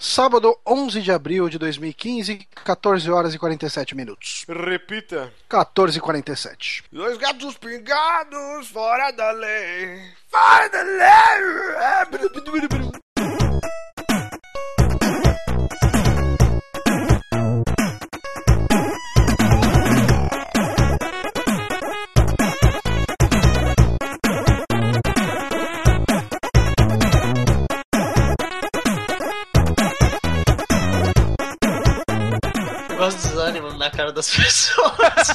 sábado 11 de abril de 2015, 14 horas e 47 minutos. Repita. 14 e 47. Dois gatos pingados fora da lei. Fora da lei. Na cara das pessoas.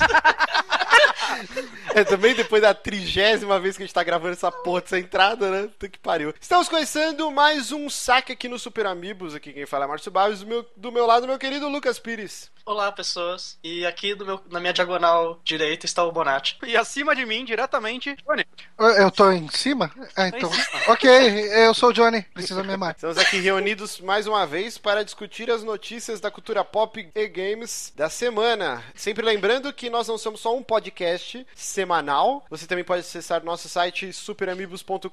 É também depois da trigésima vez que a gente tá gravando essa porra dessa entrada, né? Puta que pariu. Estamos começando mais um saque aqui no Super Amigos. Aqui quem fala é Márcio Barros. Do meu, do meu lado, meu querido Lucas Pires. Olá, pessoas. E aqui do meu, na minha diagonal direita está o Bonatti. E acima de mim, diretamente, Johnny. Eu- Eu tô em cima? Ah, então. Ok, eu sou o Johnny. Precisa me amar. Estamos aqui reunidos mais uma vez para discutir as notícias da cultura pop e games da semana. Sempre lembrando que nós não somos só um podcast semanal. Você também pode acessar nosso site superamigos.com.br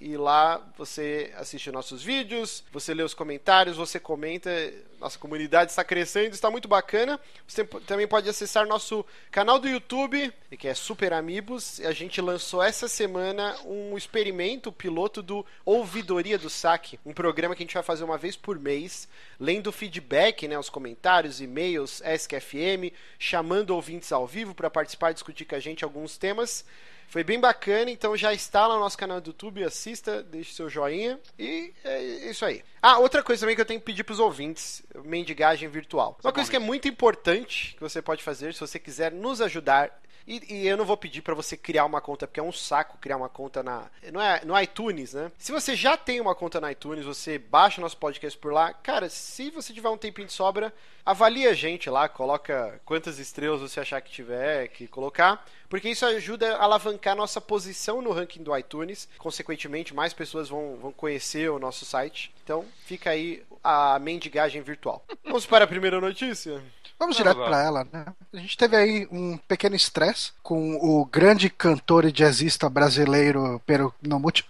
e lá você assiste nossos vídeos, você lê os comentários, você comenta. Nossa comunidade está crescendo, está muito bacana. Você também pode acessar nosso canal do YouTube, que é Super Amigos. A gente lançou essa semana um experimento piloto do Ouvidoria do Saque, um programa que a gente vai fazer uma vez por mês, lendo feedback, né, os comentários, e-mails, SQFM, chamando ouvintes ao vivo para participar e com a gente alguns temas. Foi bem bacana, então já está lá no nosso canal do YouTube, assista, deixe seu joinha e é isso aí. Ah, outra coisa também que eu tenho que pedir pros ouvintes, mendigagem virtual. Uma coisa que é muito importante que você pode fazer se você quiser nos ajudar e, e eu não vou pedir pra você criar uma conta, porque é um saco criar uma conta na. Não é, no iTunes, né? Se você já tem uma conta no iTunes, você baixa nosso podcast por lá. Cara, se você tiver um tempinho de sobra, avalie a gente lá, coloca quantas estrelas você achar que tiver que colocar. Porque isso ajuda a alavancar nossa posição no ranking do iTunes. Consequentemente, mais pessoas vão, vão conhecer o nosso site. Então, fica aí a mendigagem virtual. Vamos para a primeira notícia? Vamos Vamos direto pra ela, né? A gente teve aí um pequeno estresse com o grande cantor e jazzista brasileiro, pero não muito,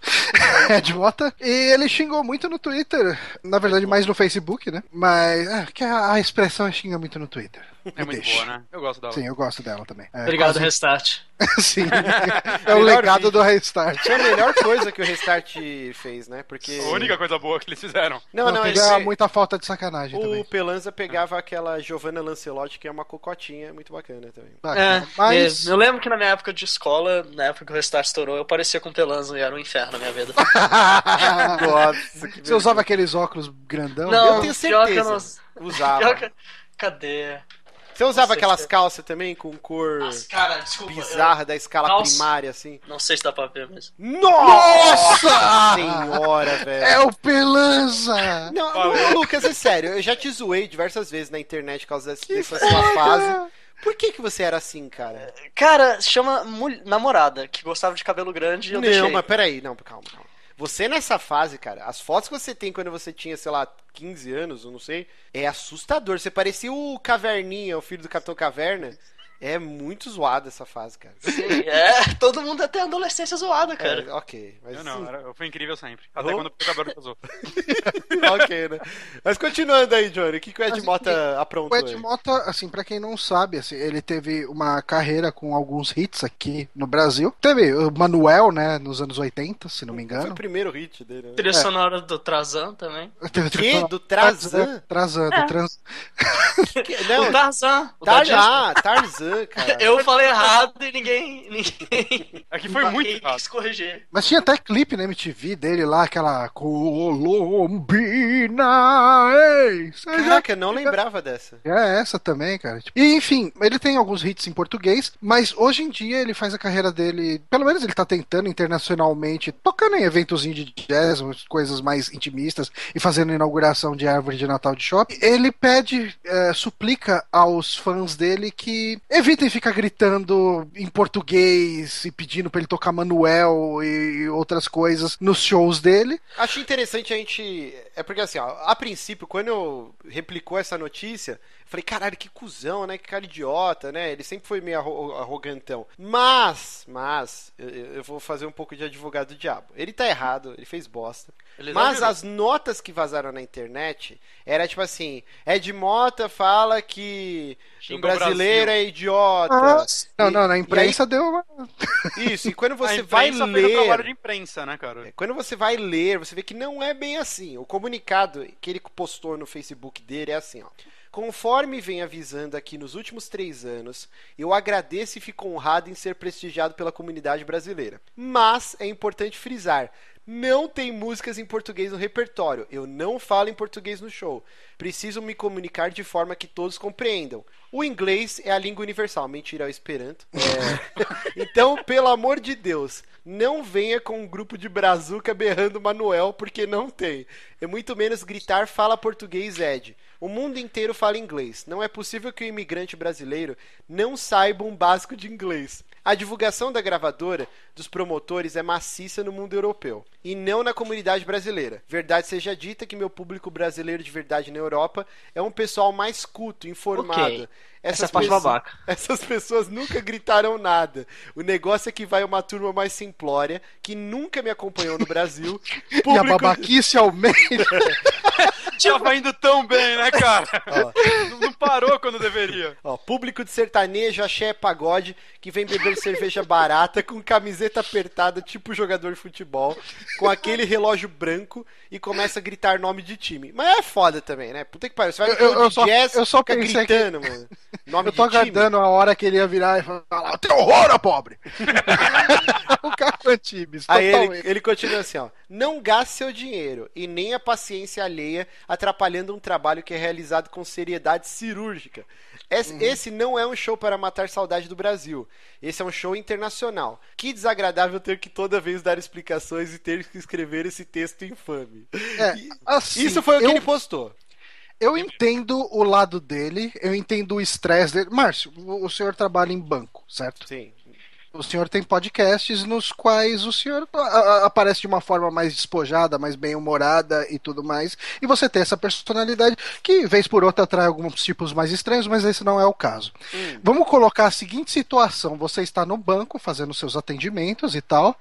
Ed Mota, e ele xingou muito no Twitter, na verdade mais no Facebook, né? Mas é, que a, expressão é xinga muito no Twitter. É muito deixa. boa, né? Eu gosto dela. Sim, eu gosto dela também. É, Obrigado, quase- Restart. Sim. É o legado vídeo. do Restart. É a melhor coisa que o Restart fez, né? Porque. A única coisa boa que eles fizeram. Não, não, teve esse... muita falta de sacanagem O também. Pelanza pegava aquela Giovanna Lancelotti, que é uma cocotinha muito bacana também. É, Bacana. Mas mesmo. Eu lembro que na minha época de escola, na época que o Restart estourou, eu parecia com Pelanza e era um inferno na minha vida. Nossa, que você usava aqueles óculos grandão? Não, Eu tenho pior que eu certeza. não- Usava. pior que- Cadê? Você usava Não aquelas se- calças também com cor Nossa, cara, desculpa. eu- bizarra da escala Calça. primária, assim? Não sei se dá pra ver mesmo. Nossa! Senhora, velho. É o Pelanza! Não, não, Lucas, é sério, eu já te zoei diversas vezes na internet por causa dessa, dessa sua fase. Por que, que você era assim, cara? Cara, se chama mul- namorada, que gostava de cabelo grande e eu não, deixei. mas peraí, não, calma, calma. Você nessa fase, cara, as fotos que você tem quando você tinha, sei lá, 15 anos, eu não sei, é assustador. Você parecia o Caverninha, o filho do Capitão Caverna. É muito zoado essa fase, cara. Sim, é, todo mundo até a adolescência zoada, cara. É, ok, mas Eu não, era, foi incrível sempre. Até Oh. quando o cabelo casou. ok, né? Mas continuando aí, Johnny, o que, que o Ed Mas, Mota O aprontou Ed aí? Mota, assim, pra quem não sabe, assim, ele teve uma carreira com alguns hits aqui no Brasil. Teve o Manuel, né, nos anos 80, se não me Foi o engano. primeiro hit dele, né? Trilha sonora do Trazan também. Que? Do Tarzan? Tarzan, do trans... Que- Não, o Tarzan. O Tar... da Cara. Eu falei errado e ninguém. ninguém Aqui foi muito ninguém errado. quis corrigir. Mas tinha até clipe na MTV dele lá, aquela Colombina, ei! Caraca, não lembrava dessa. É essa também, cara. E enfim, ele tem alguns hits em português, mas hoje em dia ele faz a carreira dele, pelo menos ele tá tentando internacionalmente, tocando em eventozinho de jazz, coisas mais intimistas e fazendo inauguração de árvore de Natal de shopping. Ele pede, é, suplica aos fãs dele que evitem ficar gritando em português e pedindo pra ele tocar Manuel e outras coisas nos shows dele. Acho interessante a gente. É porque assim, ó, a princípio, quando eu replicou essa notícia, eu falei, caralho, que cuzão, né? Que cara idiota, né? Ele sempre foi meio arro- arrogantão. Mas, mas, eu, eu vou fazer um pouco de advogado do diabo. Ele tá errado, ele fez bosta. Ele Mas as notas que vazaram na internet era tipo assim: Ed Mota fala que Xinga o brasileiro Brasil. é idiota. Ah, Não, E- não, na imprensa deu uma. aí- isso, e quando você vai imprensa fez o trabalho de ler. imprensa, né, cara? É, Quando você vai ler, você vê que não é bem assim. O comunicado que ele postou no Facebook dele é assim, ó. Conforme vem avisando aqui nos últimos três anos, eu agradeço e fico honrado em ser prestigiado pela comunidade brasileira. Mas é importante frisar. Não tem músicas em português no repertório. Eu não falo em português no show. Preciso me comunicar de forma que todos compreendam. O inglês é a língua universal. Mentira, é o Esperanto. É. Então, pelo amor de Deus, não venha com um grupo de brazuca berrando Manuel, porque não tem. É muito menos gritar fala português, Ed. O mundo inteiro fala inglês. Não é possível que o imigrante brasileiro não saiba um básico de inglês. A divulgação da gravadora dos promotores é maciça no mundo europeu e não na comunidade brasileira. Verdade seja dita que meu público brasileiro de verdade na Europa é um pessoal mais culto, informado. Ok. Essa é a parte pessoas- babaca. essas pessoas nunca gritaram nada. O negócio é que vai uma turma mais simplória, que nunca me acompanhou no Brasil. E a Público- babaquice aumenta. Tava indo tão bem, né, cara? Ó. Não- Não parou quando deveria. Ó, público de sertanejo, axé e pagode, que vem beber cerveja barata, com camiseta apertada, tipo jogador de futebol, com aquele relógio branco e começa a gritar nome de time. Mas é foda também, né? Puta que pariu. Você vai no Eu- eu de só- jazz, eu só fica gritando, mano. Nome Eu tô de time. aguardando a hora que ele ia virar e falar: Tem horror, ô pobre! o cara com Antibes, Aí ele, ele continua assim, ó. Não gaste seu dinheiro e nem a paciência alheia atrapalhando um trabalho que é realizado com seriedade cirúrgica. Esse, esse não é um show para matar saudade do Brasil. Esse é um show internacional. Que desagradável ter que toda vez dar explicações e ter que escrever esse texto infame. É, assim, Isso foi o que eu, ele postou. eu entendo o lado dele, eu entendo o estresse dele. Márcio, o senhor trabalha em banco, certo? Sim. O senhor tem podcasts nos quais o senhor aparece de uma forma mais despojada, mais bem-humorada e tudo mais. E você tem essa personalidade que, vez por outra, atrai alguns tipos mais estranhos, mas esse não é o caso. Hum. Vamos colocar a seguinte situação: você está no banco fazendo seus atendimentos e tal,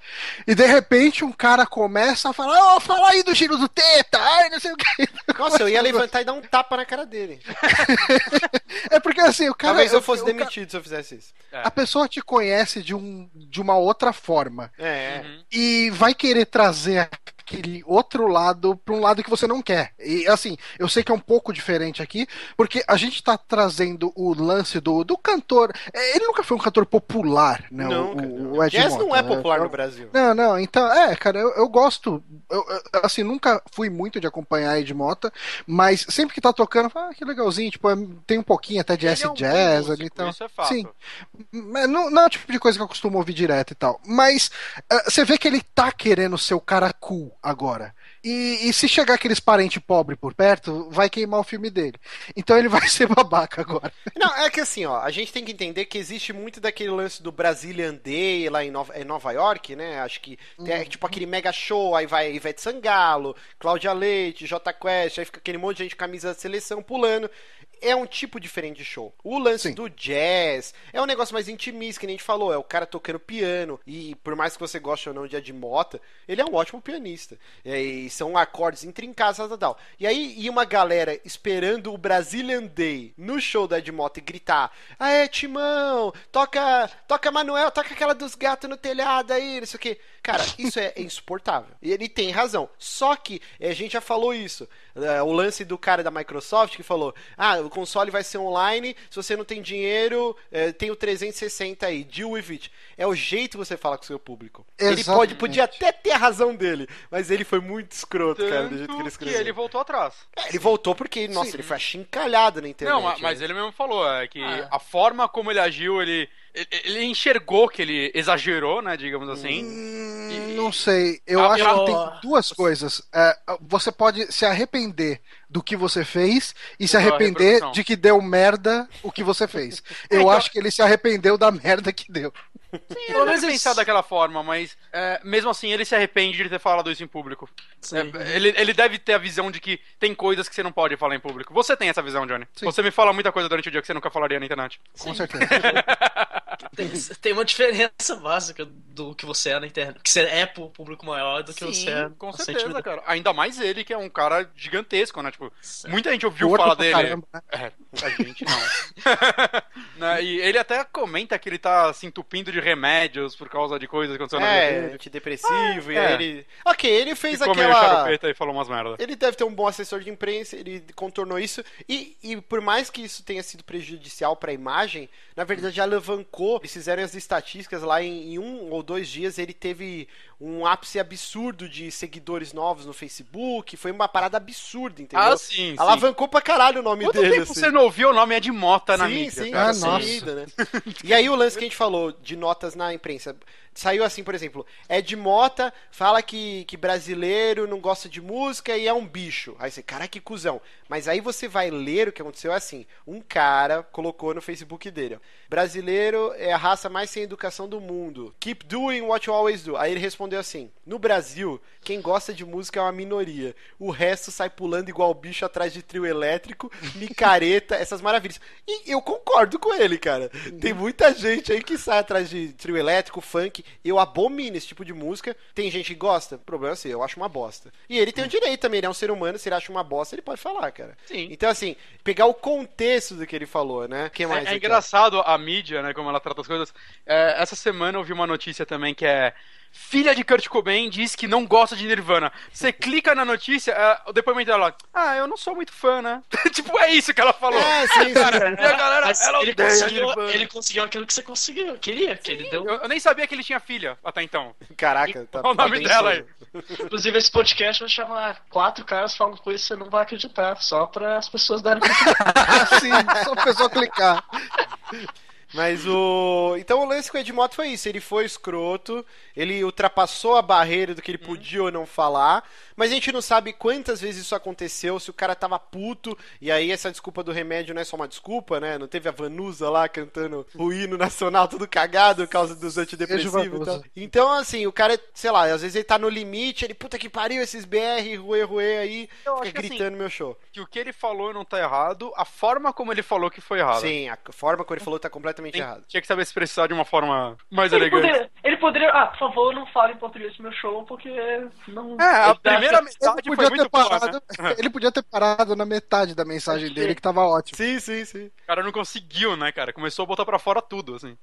e de repente um cara começa a falar: Ô, fala aí do giro do teta, ai, não sei o que. Nossa, eu ia levantar e dar um tapa na cara dele. É porque assim, o cara. Talvez eu fosse demitido se eu fizesse isso. A pessoa te conhece de, um, de uma outra forma. É. Uhum. e vai querer trazer aquele outro lado para um lado que você não quer. E assim, eu sei que é um pouco diferente aqui, porque a gente tá trazendo o lance do, do cantor. é, Ele nunca foi um cantor popular, né? Não, o, o, Ed Jazz Mota, não é né? popular no Brasil. Não, não, então, é, cara, eu, eu gosto. Eu, eu, assim, nunca fui muito de acompanhar Ed Mota, mas sempre que tá tocando, eu falo, ah, que legalzinho, tipo, é- tem um pouquinho até de S é um jazz músico, ali, então. Isso é fato. Sim. Mas Não, não é o tipo de coisa que eu costumo ouvir direto e tal. Mas ah, você vê que ele tá querendo ser o cara cool agora. E, e se chegar aqueles parentes pobres por perto, vai queimar o filme dele. Então ele vai ser babaca agora. Não, é que assim, ó, a gente tem que entender que existe muito daquele lance do Brazilian Day lá em Nova, em Nova York, né? Acho que tem tipo aquele mega show, aí vai Ivete Sangalo, Cláudia Leite, J Quest, aí fica aquele monte de gente com camisa da seleção pulando. É um tipo diferente de show. O lance Sim. do jazz é um negócio mais intimista, que nem a gente falou. É o cara tocando piano. E por mais que você goste ou não de Ed Mota, ele é um ótimo pianista. E são acordes intrincados, tal, tal, tal. E aí ia uma galera esperando o Brazilian Day no show da Ed Mota e gritar: Aê, Timão, toca, toca Manuel, toca aquela dos gatos no telhado aí, não sei o que. Cara, isso é insuportável. E ele tem razão. Só que eh, a gente já falou isso. Eh, O lance do cara da Microsoft que falou: Ah, o console vai ser online. Se você não tem dinheiro, eh, tem o 360 aí. Deal with it. É o jeito que você fala com o seu público. Ele Exatamente. pode, podia até ter a razão dele, mas ele foi muito escroto, cara, do jeito que ele Tanto escreveu. ele voltou atrás. É, ele voltou porque, nossa, ele foi achincalhado na internet. Não, ma- mas né? ele mesmo falou é, que Ah. a forma como ele agiu, ele, ele, ele enxergou que ele exagerou, né, digamos assim. Hum, não sei. Eu Ah, acho eu- que tem duas coisas. É, você pode se arrepender do que você fez e se da arrepender de que deu merda o que você fez. Eu então- acho que ele se arrependeu da merda que deu. Ele não deve pensar daquela forma, mas é, mesmo assim ele se arrepende de ter falado isso em público. Sim. É, ele, ele deve ter a visão de que tem coisas que você não pode falar em público. Você tem essa visão, Johnny. Sim. Você me fala muita coisa durante o dia que você nunca falaria na internet. Com certeza. Tem, tem uma diferença básica do que você é na internet. Que você é pro público maior do que Sim, você é. com certeza, cara. Ainda mais ele, que é um cara gigantesco, né? Tipo, Certo. muita gente ouviu Gordo falar pra dele. caramba, né? É, a gente não. Né, E ele até comenta que ele tá se entupindo de remédios por causa de coisas que aconteceram na vida É, dele. antidepressivo, e é. ele. Ok, ele fez comeu aquela. xaropeta e falou umas merda. Ele deve ter um bom assessor de imprensa, ele contornou isso. E, e por mais que isso tenha sido prejudicial para a imagem, na verdade já alavancou. Eles fizeram as estatísticas lá em, em um ou dois dias. Ele teve um ápice absurdo de seguidores novos no Facebook. Foi uma parada absurda, entendeu? Ah, sim, sim. Alavancou pra caralho o nome Quanto dele. tempo assim. você não ouviu o nome Ed Mota na sim, mídia? sim, cara? Ah, nossa. né? E aí o lance que a gente falou de notas na imprensa. Saiu assim, por exemplo, Ed Mota fala que, que brasileiro não gosta de música e é um bicho. Aí você, cara, que cuzão. Mas aí você vai ler o que aconteceu é assim. Um cara colocou no Facebook dele, ó, brasileiro é a raça mais sem educação do mundo. Keep doing what you always do. Aí ele respondeu assim, no Brasil, quem gosta de música é uma minoria. O resto sai pulando igual bicho atrás de trio elétrico, micareta, essas maravilhas. E eu concordo com ele, cara. Tem muita gente aí que sai atrás de trio elétrico, funk. Eu abomino esse tipo de música. Tem gente que gosta? Problema seu, eu acho uma bosta. E ele tem o direito também, ele é um ser humano, se ele acha uma bosta, ele pode falar, cara. Sim. Então, assim, pegar o contexto do que ele falou, né? que mais? É, é engraçado a mídia, né, como ela trata as coisas. É, essa semana eu vi uma notícia também que é filha de Kurt Cobain diz que não gosta de Nirvana. Você clica na notícia, é, o depoimento dela, ah, eu não sou muito fã, né? tipo, é isso que ela falou. É, sim, sim. Cara, e a galera, Mas ela ele odeia conseguiu, Nirvana. ele conseguiu aquilo que você conseguiu. Queria, que ele deu. Eu, eu nem sabia que ele tinha filha até então. Caraca, tá, Qual o nome dela sonho. Inclusive, esse podcast vai chamar quatro caras falando coisas que você não vai acreditar, só para as pessoas darem Assim, só a pessoa clicar. Mas o. Então o lance com o Edmoto foi isso. Ele foi escroto, ele ultrapassou a barreira do que ele podia ou não falar. Mas a gente não sabe quantas vezes isso aconteceu, se o cara tava puto, e aí essa desculpa do remédio não é só uma desculpa, né? Não teve a Vanusa lá cantando o hino nacional tudo cagado por causa dos antidepressivos e tal. Então, assim, o cara, sei lá, às vezes ele tá no limite, ele, puta que pariu, esses BR, ruê, ruê aí, Eu fica assim, gritando meu show. Que o que ele falou não tá errado, a forma como ele falou que foi errado. Sim, a forma como ele falou tá completamente Tem- errada. Tinha que saber expressar de uma forma mais Ele elegante. poderia, ele poderia. Ah, por favor, não fale em português no meu show, porque não. É, a ele tá- primeira Ele metade podia, ter boa, parado, né? ele podia ter parado na metade da mensagem dele, que tava ótimo. Sim, sim, sim. O cara não conseguiu, né, cara? Começou a botar pra fora tudo, assim.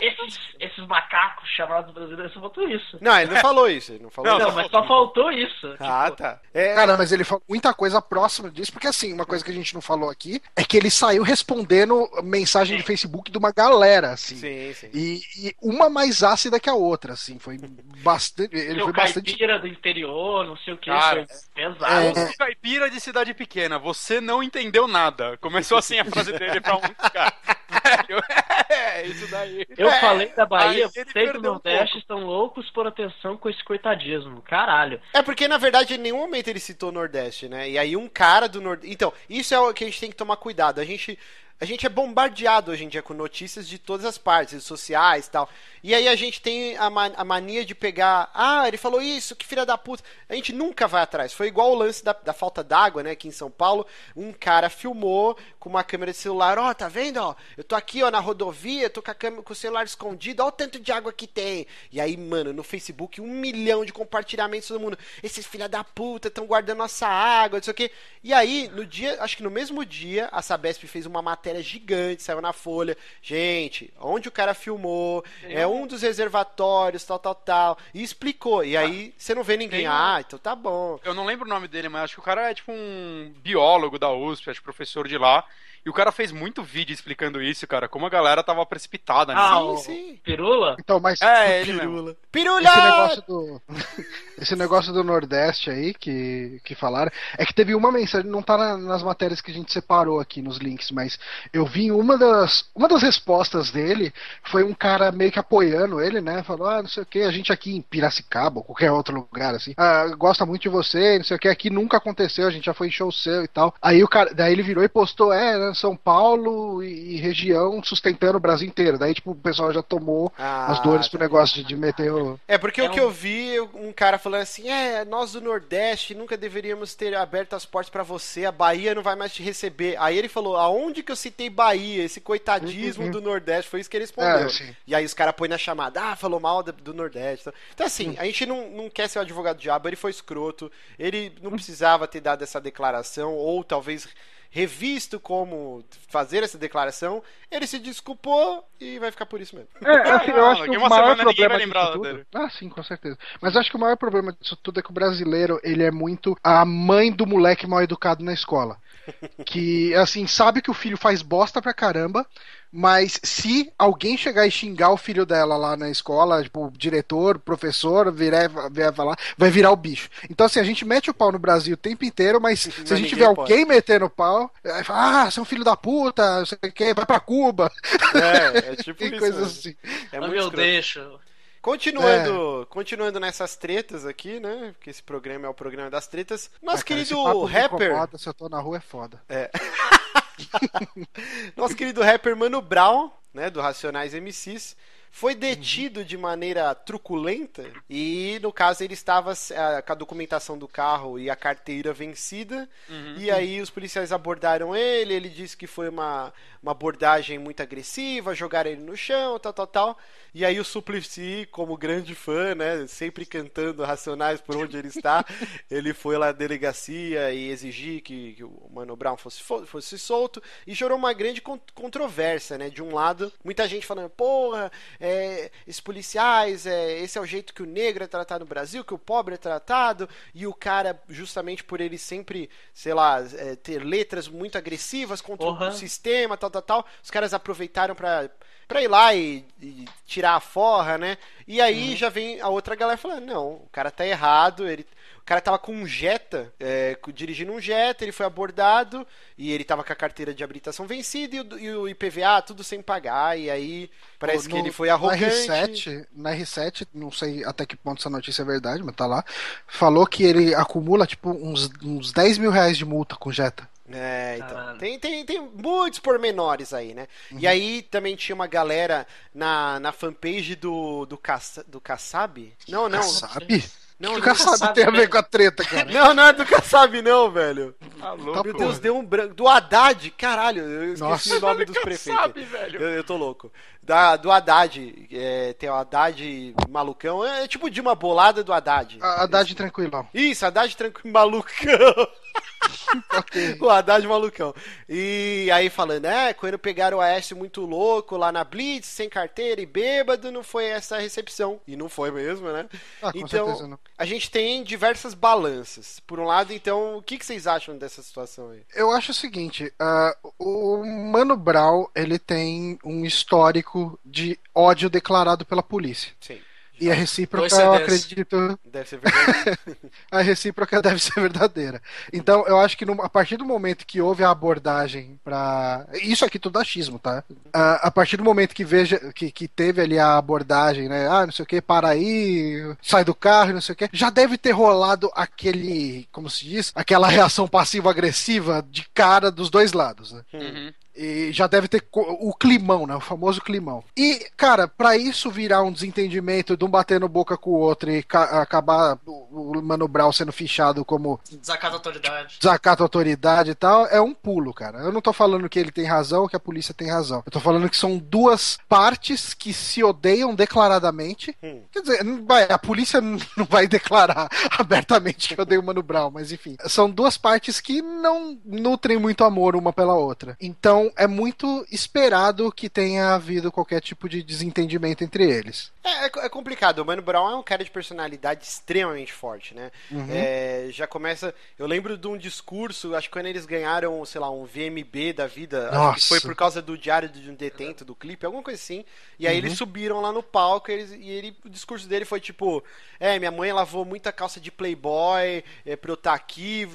Esses, esses macacos chamados brasileiros só faltou isso. Não, ele não falou isso, ele não falou Não, isso. Não, mas só faltou isso. Ah, Tipo, tá. É, Cara, mas ele falou muita coisa próxima disso, porque assim, uma coisa que a gente não falou aqui é que ele saiu respondendo mensagem de Facebook de uma galera, assim. Sim, sim. E, e uma mais ácida que a outra, assim. Foi bastante. Ele seu foi bastante. do interior, não sei o que, Cara, foi pesado. É. O caipira de cidade pequena, você não entendeu nada. Começou assim a frase dele pra um cara. Velho, é, isso daí. Eu É, falei da Bahia, vocês do um Nordeste pouco. estão loucos por atenção com esse coitadismo. Caralho. É porque, na verdade, em nenhum momento ele citou o Nordeste, né? E aí um cara do Nordeste. Então, isso é o que a gente tem que tomar cuidado. A gente. A gente é bombardeado hoje em dia com notícias de todas as partes, sociais e tal. E aí a gente tem a, ma- a mania de pegar. Ah, ele falou isso, que filha da puta. A gente nunca vai atrás. Foi igual o lance da, da falta d'água, né? Aqui em São Paulo. Um cara filmou com uma câmera de celular. Ó, tá vendo? Ó, eu tô aqui, ó, na rodovia, tô com, a câmera, com o celular escondido. Ó, o tanto de água que tem. E aí, mano, no Facebook, um milhão de compartilhamentos todo mundo. Esses filha da puta estão guardando nossa água, não sei o quê. E aí, no dia, acho que no mesmo dia, a Sabesp fez uma matéria gigante, saiu na Folha. Gente, onde o cara filmou, é um dos reservatórios, tal, tal, tal. E explicou. E aí, você não vê ninguém. Tem um- Ah, então tá bom. Eu não lembro o nome dele, mas acho que o cara é tipo um biólogo da USP, acho professor de lá. E o cara fez muito vídeo explicando isso, cara, como a galera tava precipitada Ah, nisso. o sim. Pirula? Então, mas É, ele mesmo. Pirula. Pirula! esse negócio do. esse negócio do Nordeste aí que, que falaram. É que teve uma mensagem, não tá na- nas matérias que a gente separou aqui nos links, mas eu vi uma das. Uma das respostas dele foi um cara meio que apoiando ele, né? Falou, ah, não sei o que, a gente aqui em Piracicaba ou qualquer outro lugar, assim, ah, gosta muito de você, não sei o que, aqui nunca aconteceu, a gente já foi em show seu e tal. Aí o cara, daí ele virou e postou, é, São Paulo e, e região sustentando o Brasil inteiro. Daí, tipo, o pessoal já tomou Ah, as dores tá. pro negócio de, de meter o. É, porque É o que um- eu vi, um cara falando assim, é, nós do Nordeste nunca deveríamos ter aberto as portas pra você, a Bahia não vai mais te receber. Aí ele falou, aonde que eu citei Bahia? Esse coitadismo Uhum. do Nordeste, foi isso que ele respondeu. É. E aí os caras põem na chamada, ah, falou mal da- do Nordeste. Então assim, a gente não, não quer ser o advogado do diabo, ele foi escroto, ele não precisava ter dado essa declaração, ou talvez revisto como fazer essa declaração, ele se desculpou e vai ficar por isso mesmo. É, assim, eu Ah, acho que daqui o uma maior semana ninguém problema vai disso lembrar tudo... dele. Ah, sim, com certeza. Mas acho que o maior problema disso tudo é que o brasileiro, ele é muito a mãe do moleque mal educado na escola. Que, assim, sabe que o filho faz bosta pra caramba, mas se alguém chegar e xingar o filho dela lá na escola, tipo, diretor, professor, falar, vai virar o bicho. Então, assim, a gente mete o pau no Brasil o tempo inteiro, mas se a gente vê pode. alguém metendo o pau, aí fala, ah, você é um filho da puta, não sei o que, vai pra Cuba. É, é tipo isso. assim. É Ah, muito meu, escroto. deixa. Continuando, continuando nessas tretas aqui, né? Porque esse programa é o programa das tretas. Nosso Ah, cara, esse querido rapper, incomoda, se eu tô na rua é foda. nosso querido rapper Mano Brown, né, do Racionais MCs, foi detido de maneira truculenta e, no caso, ele estava eh, com a documentação do carro e a carteira vencida. E aí os policiais abordaram ele, ele disse que foi uma, uma abordagem muito agressiva, jogaram ele no chão, tal, tal, tal. E aí o Suplicy, como grande fã, né, sempre cantando Racionais por onde ele está, ele foi lá na delegacia e exigir que, que o Mano Brown fosse, fo- fosse solto e gerou uma grande con- controvérsia, né? De um lado, muita gente falando, porra, é, esses policiais, é, esse é o jeito que o negro é tratado no Brasil, que o pobre é tratado, e o cara, justamente por ele sempre, sei lá, é, ter letras muito agressivas contra Porra. o sistema, tal, tal, tal, os caras aproveitaram pra, pra ir lá e, e tirar a forra, né? E aí já vem a outra galera falando, não, o cara tá errado, ele... O cara tava com um Jetta, é, dirigindo um Jetta, ele foi abordado e ele tava com a carteira de habilitação vencida e o, e o IPVA tudo sem pagar. E aí parece que No- ele foi arrogante. Na R7, na R7, não sei até que ponto essa notícia é verdade, mas tá lá. Falou que ele acumula tipo uns, uns 10 mil reais de multa com Jetta. É, então. Tem, tem, tem muitos pormenores aí, né? E aí também tinha uma galera na, na fanpage do, do, Kass, do Kassab? Não, não. Sabe? Não, o que não, o Kassab Kassab tem a ver mesmo. com a treta, cara? não, não é do Kassab, não, velho. Tá louco, Tá Meu. Deus, deu um branco. Do Haddad, caralho, eu esqueci Nossa. o nome dos prefeitos. Sabe, velho. Eu, eu tô louco. Da, do Haddad, é, tem o Haddad malucão, é, tipo de uma bolada do Haddad. A Haddad tranquilão. Isso, Haddad tranquilo, malucão. O Haddad malucão. E aí falando, é, quando pegaram o Aécio muito louco lá na Blitz, sem carteira e bêbado, não foi essa a recepção. E não foi mesmo, né? Ah, então, a gente tem diversas balanças. Por um lado, então, o que, que vocês acham dessa situação aí? Eu acho o seguinte, ah, o Mano Brown, ele tem um histórico de ódio declarado pela polícia. Sim, E a recíproca, eu acredito, deve ser verdade. a recíproca deve ser verdadeira. Então, eu acho que no- a partir do momento que houve a abordagem para isso aqui tudo achismo, tá? A partir do momento que veja que, que teve ali a abordagem, né? Ah, não sei o que, para aí, sai do carro, não sei o que, já deve ter rolado aquele, como se diz, aquela reação passiva-agressiva de cara dos dois lados, né? Uhum. E já deve ter o climão, né? O famoso climão. E, cara, pra isso virar um desentendimento de um batendo boca com o outro e ca- acabar o, Mano Brown sendo fichado como Desacato a autoridade. desacato à autoridade e tal, é um pulo, cara. Eu não tô falando que ele tem razão ou que a polícia tem razão. Eu tô falando que são duas partes que se odeiam declaradamente. Hum. Quer dizer, vai- a polícia não não vai declarar abertamente que odeia o Mano Brown, mas enfim. São duas partes que não nutrem muito amor uma pela outra. Então é muito esperado que tenha havido qualquer tipo de desentendimento entre eles. É, é- é complicado. O Mano Brown é um cara de personalidade extremamente forte, né? Uhum. É, já começa. Eu lembro de um discurso, acho que quando eles ganharam, sei lá, um VMB da vida, acho que Nossa. foi por causa do Diário de um Detento do clipe, alguma coisa assim. E aí Uhum. eles subiram lá no palco e, eles- e ele, o discurso dele foi tipo: É, minha mãe lavou muita calça de Playboy é, pra eu estar aqui.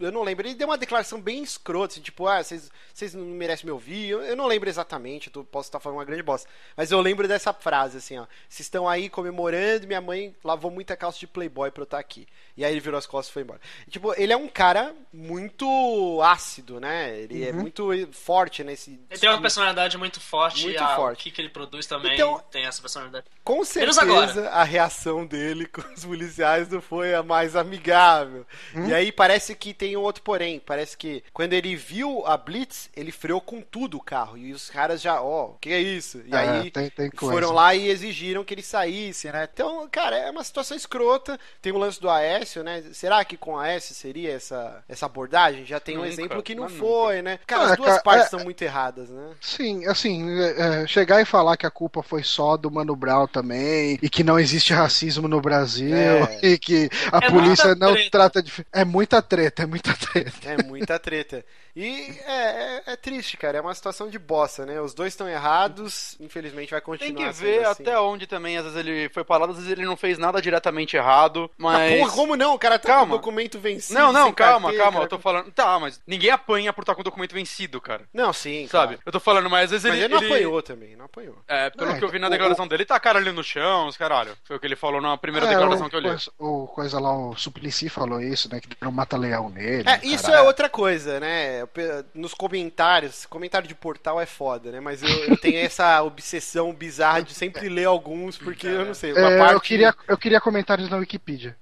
Eu não lembro. Ele deu uma declaração bem escrota, assim, tipo, ah, vocês não merecem me ouvir. Eu, eu não lembro exatamente, eu posso estar falando uma grande bosta. Mas eu lembro dessa frase, assim, ó. Vocês estão aí comemorando, minha mãe lavou muita calça de Playboy pra eu estar aqui. E aí ele virou as costas e foi embora. E, tipo, ele é um cara muito ácido, né? Ele é muito forte nesse. Ele tem uma personalidade muito forte Muito e a- forte. o que, que ele produz também Então- tem essa personalidade. Com certeza a reação dele com os policiais não foi a mais amigável. E aí parece que tem um outro porém. Parece que quando ele viu a Blitz, ele freou com tudo o carro. E os caras já, ó, o que é isso? E É, aí tem- tem foram lá e exigiram que ele saísse, né? Então, cara, é uma situação escrota. Tem o lance do Aécio, né? Será que com Aécio seria essa, essa abordagem? Já tem um Nunca, exemplo que não foi, né? Cara, Ah, as duas cara, partes é- são muito erradas, né? Sim, assim, é, é, chegar e falar que a culpa foi só do Mano Brown também, e que não existe racismo no Brasil, É. e que a É polícia não treta. trata de. É muita treta, é muita treta. É muita treta. E é, é, é triste, cara. É uma situação de bossa, né? Os dois estão errados, infelizmente vai continuar Tem que ver assim. até onde também, às vezes ele foi parado, às vezes ele não fez nada diretamente errado, Ah, mas... porra, como não? O cara tá Calma. com o documento vencido. Não, não, sem calma, carteira, calma, cara. eu tô falando... Tá, mas ninguém apanha por estar com o documento vencido, cara. Não, sim. Sabe? claro. Eu tô falando, mas às vezes Mas ele... ele, não ele- apanhou também, não apanhou. É, pelo É, que eu vi na o- declaração dele, tacaram ele no chão, os caralho. Foi o que ele falou na primeira É, declaração o, que eu li. o coisa lá, o Suplicy falou isso, né? Que deram um mata-leão nele. É, isso caralho. é outra coisa, né? Nos comentários, comentário de portal é foda, né? Mas eu, eu tenho essa obsessão bizarra de sempre ler alguns, porque eu não sei. Uma É, parte... eu, queria, eu queria comentários na Wikipedia.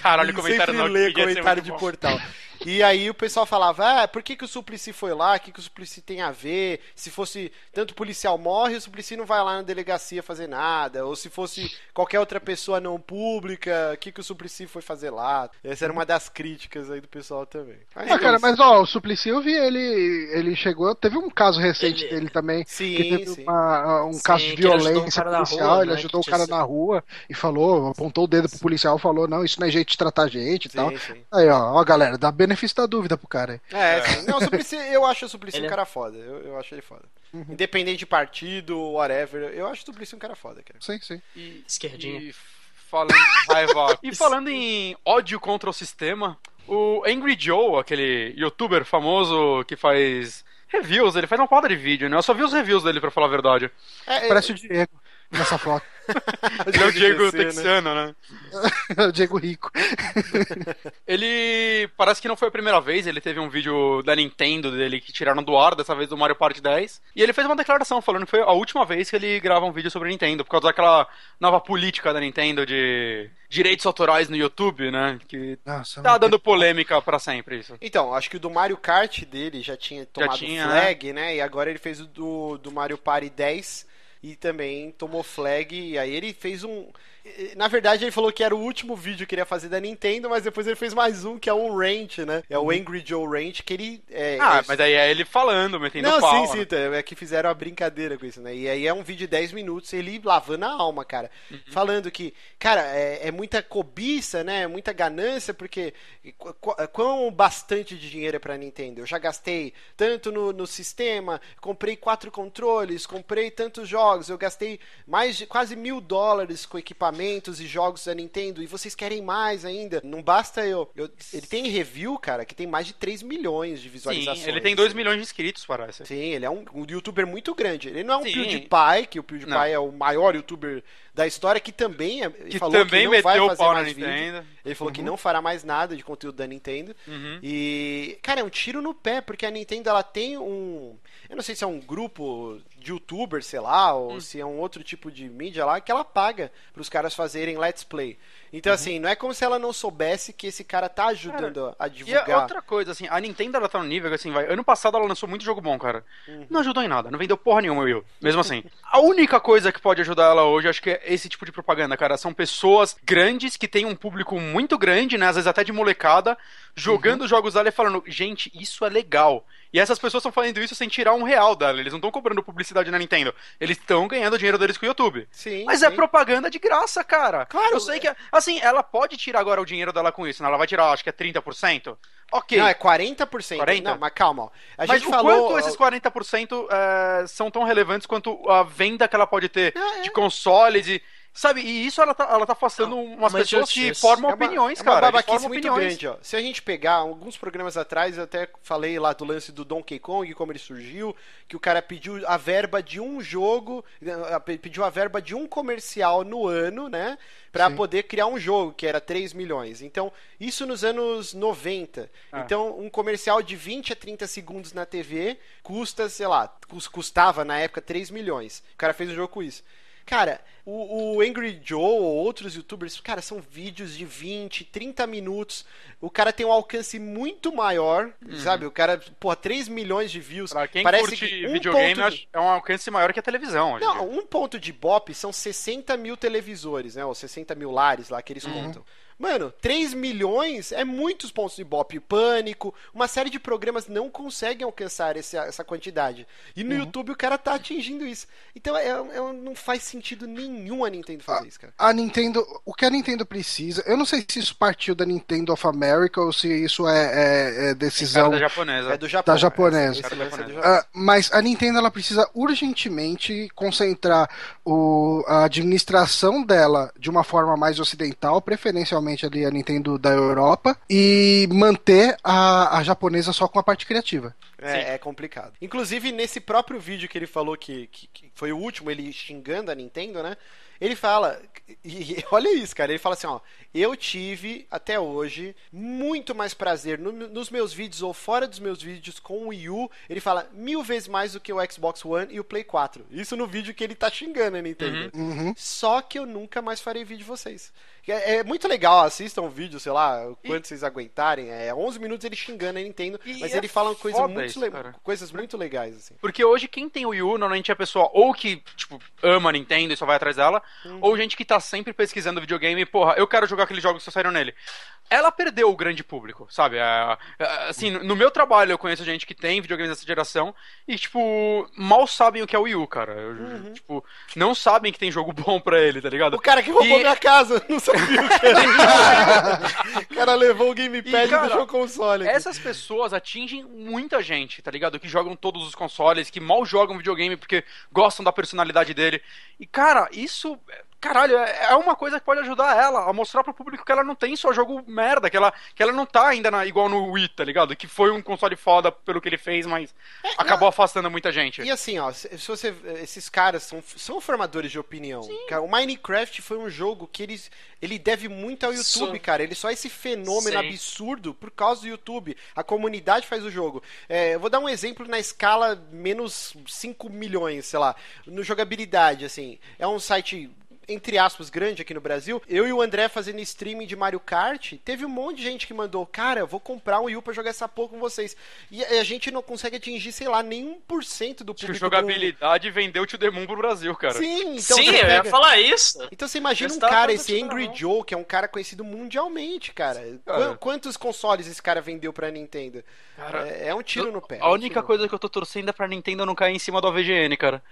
Caralho, comentário sempre lê Wikipedia ia ser comentário muito de bom. portal. E aí o pessoal falava, ah, por que, que o Suplicy foi lá? O que, que o Suplicy tem a ver? Se fosse tanto policial morre, o Suplicy não vai lá na delegacia fazer nada. Ou se fosse qualquer outra pessoa não pública, o que, que o Suplicy foi fazer lá? Essa era uma das críticas aí do pessoal também. Mas, Ah, cara, é isso. mas ó, o Suplicy eu vi ele. Ele chegou. Teve um caso recente Ele- dele também. Sim, que teve sim. uma- um Sim, caso de ele violência cara na policial, rua, ele né, ajudou o cara tinha na rua e falou, apontou o dedo pro policial e falou, não, isso não é jeito de tratar gente e tal. Sim, sim. Aí, ó, ó, galera, dá benefício da dúvida pro cara. É, sim. Não, o Suplicy, eu acho o Suplicy Ele um é- cara foda. Eu, eu acho ele foda. Uhum. Independente de partido, whatever, eu acho o Suplicy um cara foda, cara. Sim, sim. E, Esquerdinha. e falando em raiva. e falando em ódio contra o sistema, o Angry Joe, aquele youtuber famoso que faz reviews, ele faz uma porrada de vídeo, né? Eu só vi os reviews dele, pra falar a verdade. É, é- Parece o Diego nessa foto. Ele é o Diego né? Texano, né? o Diego Rico. Ele parece que não foi a primeira vez, ele teve um vídeo da Nintendo dele que tiraram do ar, dessa vez do Mario Party 10. E ele fez uma declaração falando que foi a última vez que ele grava um vídeo sobre a Nintendo, por causa daquela nova política da Nintendo de direitos autorais no YouTube, né? Que Nossa, tá dando polêmica pra sempre isso. Então, acho que o do Mario Kart dele já tinha tomado tinha, flag, né? E agora ele fez o do, do Mario Party 10 e também tomou flag. E aí ele fez um. Na verdade, ele falou que era o último vídeo que ele ia fazer da Nintendo, mas depois ele fez mais um, que é um Rant, né? É o Angry Joe Rant, que ele. É, Ah, é- mas aí é ele falando, metendo Não, pau. sim, sim, né? tá, é que fizeram a brincadeira com isso, né? E aí é um vídeo de 10 minutos, ele lavando a alma, cara. Uhum. Falando que, cara, é, é muita cobiça, né? É muita ganância, porque qu- qu- quão bastante de dinheiro é pra Nintendo? Eu já gastei tanto no, no sistema, comprei quatro controles, comprei tantos jogos, eu gastei mais de quase mil dólares com equipamentos e jogos da Nintendo, e vocês querem mais ainda. Não basta eu. eu- ele tem review, cara, que tem mais de 3 milhões de visualizações. Sim, ele tem 2 assim. milhões de inscritos, parece. Sim, ele é um, um youtuber muito grande. Ele não é um Sim. PewDiePie, que o PewDiePie Não. é o maior youtuber da história, que também é, Que falou também que não vai meteu o fazer pau na mais vídeo. Nintendo. Ele falou que não fará mais nada de conteúdo da Nintendo. Uhum. E, cara, é um tiro no pé, porque a Nintendo ela tem um. Eu não sei se é um grupo de youtubers, sei lá, ou Hum. se é um outro tipo de mídia lá, que ela paga pros caras fazerem let's play. Então, Uhum. assim, não é como se ela não soubesse que esse cara tá ajudando a E divulgar. é outra coisa, assim, a Nintendo ela tá no nível que, assim, vai. Ano passado ela lançou muito jogo bom, cara. Uhum. Não ajudou em nada, não vendeu porra nenhuma, eu. Mesmo assim. A única coisa que pode ajudar ela hoje, acho que é esse tipo de propaganda, cara. São pessoas grandes que têm um público muito grande, né? Às vezes até de molecada, jogando Uhum. jogos dela e falando, gente, isso é legal. E essas pessoas estão fazendo isso sem tirar um real dela. Eles não estão cobrando publicidade na Nintendo. Eles estão ganhando o dinheiro deles com o YouTube. Sim, Mas é sim. propaganda de graça, cara. Claro. Eu sei que, assim, ela pode tirar agora o dinheiro dela com isso, né? Ela vai tirar, acho que é 30%. Ok. Não, é 40%. 40? Não, mas calma. A Mas gente o falou. quanto esses 40% é, são tão relevantes quanto a venda que ela pode ter Ah, é. de consoles e. Sabe, e isso ela tá, ela tá afastando umas uma pessoas que formam É uma- opiniões, é uma cara. Eles babaquice muito opiniões. grande, ó. Se a gente pegar alguns programas atrás, eu até falei lá do lance do Donkey Kong, como ele surgiu, que o cara pediu a verba de um jogo, eh, pediu a verba de um comercial no ano, né? Pra Sim. poder criar um jogo, que era 3 milhões. Então, isso nos anos 90. Ah. Então, um comercial de 20 a 30 segundos na TV custa, sei lá, cus- custava na época 3 milhões. O cara fez um jogo com isso. Cara, o, o Angry Joe ou outros youtubers, cara, são vídeos de 20, 30 minutos. O cara tem um alcance muito maior, sabe? O cara, porra, 3 milhões de views. Pra quem Parece curte que um videogame, de- é um alcance maior que a televisão. Não, um ponto de bop são 60 mil televisores, né? Ou 60 mil lares lá que eles contam. Mano, 3 milhões é muitos pontos de bop. Pânico, uma série de programas não conseguem alcançar esse- essa quantidade. E no YouTube o cara tá atingindo isso. Então é, é- não faz sentido nenhum a Nintendo fazer isso, cara. A Nintendo, o que a Nintendo precisa, eu não sei se isso partiu da Nintendo of America ou se isso é, é- é decisão Cara da japonesa. É do Japão. Da japonesa. Esse, esse lance é do Japão. Ah, mas a Nintendo ela precisa urgentemente concentrar o, a administração dela de uma forma mais ocidental, preferencialmente ali a Nintendo da Europa, e manter a, a japonesa só com a parte criativa. É, é complicado. Inclusive, nesse próprio vídeo que ele falou que, que- que foi o último, ele xingando a Nintendo, né? Ele fala. E, olha isso, cara. Ele fala assim: ó. Eu tive, até hoje, muito mais prazer no- nos meus vídeos ou fora dos meus vídeos com o Wii U. Ele fala mil vezes mais do que o Xbox One e o Play 4. Isso no vídeo que ele tá xingando a Nintendo. Uhum. Só que eu nunca mais farei vídeo de vocês. É, é muito legal, assistam o vídeo, sei lá, o quanto vocês aguentarem. É 11 minutos ele xingando a Nintendo, E mas é ele fala coisa muito isso, coisas muito legais, assim. Porque hoje quem tem o Wii U, normalmente é a pessoa ou que, tipo, ama a Nintendo e só vai atrás dela, Uhum. ou gente que tá sempre pesquisando videogame e, porra, eu quero jogar aqueles jogos que só saíram nele. Ela perdeu o grande público, sabe? É, é, assim, no meu trabalho eu conheço gente que tem videogames dessa geração e, tipo, mal sabem o que é o Wii U, cara. Uhum. Tipo, não sabem que tem jogo bom pra ele, tá ligado? O cara que roubou E- minha casa, não sabia o que era. o cara levou o gamepad e, E, cara, deixou o console. aqui. Essas pessoas atingem muita gente, tá ligado? Que jogam todos os consoles, que mal jogam videogame porque gostam da personalidade dele. E, cara, isso. Caralho, é é uma coisa que pode ajudar ela a mostrar pro público que ela não tem só jogo merda, que ela, que ela não tá ainda na- igual no Wii, tá ligado? Que foi um console foda pelo que ele fez, mas acabou afastando muita gente. E assim, ó, se se você. Esses caras são, são formadores de opinião. Cara, o Minecraft foi um jogo que eles, ele deve muito ao YouTube, Sim. cara. Ele só é esse fenômeno Sim. absurdo por causa do YouTube. A comunidade faz o jogo. É, eu vou dar um exemplo na escala menos 5 milhões, sei lá. No jogabilidade, assim. É um site entre aspas, grande aqui no Brasil, eu e o André fazendo streaming de Mario Kart, teve um monte de gente que mandou, cara, eu vou comprar um Wii U pra jogar essa porra com vocês. E a gente não consegue atingir, sei lá, nem 1% do Acho que público. do- jogabilidade vendeu o To The Moon pro Brasil, cara. Sim, então Sim, eu ia pega- falar isso. Então você imagina um cara, esse Angry não. Joe, que é um cara conhecido mundialmente, cara. Cara. Qu- Quantos consoles esse cara vendeu pra Nintendo? Cara, é, é um tiro no pé. é A única coisa que eu tô torcendo é pra Nintendo não cair em cima do AVGN, cara.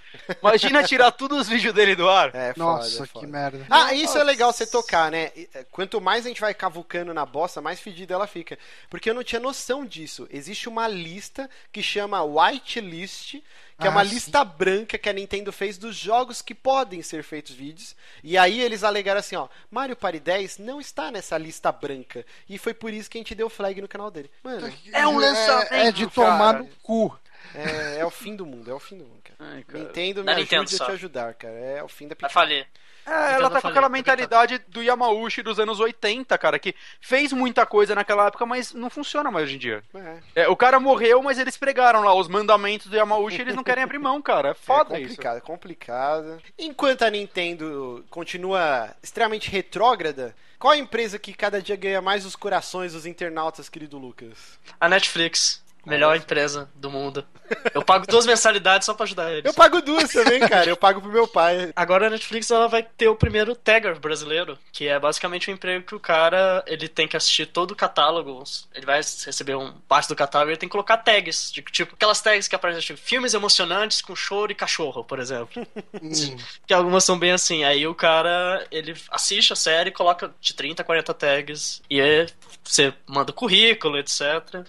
Imagina tirar todos os vídeos dele do ar. É foda, Nossa, é que merda. Ah, isso é legal você tocar, né? Eh, Quanto mais a gente vai cavucando na bosta, mais fedida ela fica. Porque eu não tinha noção disso. Existe uma lista que chama Whitelist, que é Ah, uma sim. lista branca que a Nintendo fez dos jogos que podem ser feitos vídeos. E aí eles alegaram assim, ó, Mario Party 10 não está nessa lista branca. E foi por isso que a gente deu flag no canal dele. Mano, É um lançamento, É, é de tomar cara. no cu. é, é o fim do mundo, é o fim do mundo, cara. Ai, cara. Nintendo me Da ajude Nintendo a te ajudar, cara. É o fim da Vai pitanga. falir. É, ela Então, tá eu com aquela mentalidade do Yamauchi dos anos 80, cara, que fez muita coisa naquela época, mas não funciona mais hoje em dia. É. É, o cara morreu, mas eles pregaram lá os mandamentos do Yamauchi e eles não querem abrir mão, cara. É foda é isso. complicado, é complicado. Enquanto a Nintendo continua extremamente retrógrada, qual a empresa que cada dia ganha mais os corações dos internautas, querido Lucas? A Netflix, melhor empresa do mundo. Eu pago duas mensalidades só pra ajudar eles. Eu pago duas também, cara. Eu pago pro meu pai. Agora a Netflix ela vai ter o primeiro tagger brasileiro, que é basicamente um emprego que o cara ele tem que assistir todo o catálogo, ele vai receber um parte do catálogo e ele tem que colocar tags, de, tipo aquelas tags que aparecem tipo, filmes emocionantes com choro e cachorro, por exemplo. Hum. que algumas são bem assim. Aí o cara ele assiste a série, coloca de 30 a 40 tags e aí você manda currículo, etc.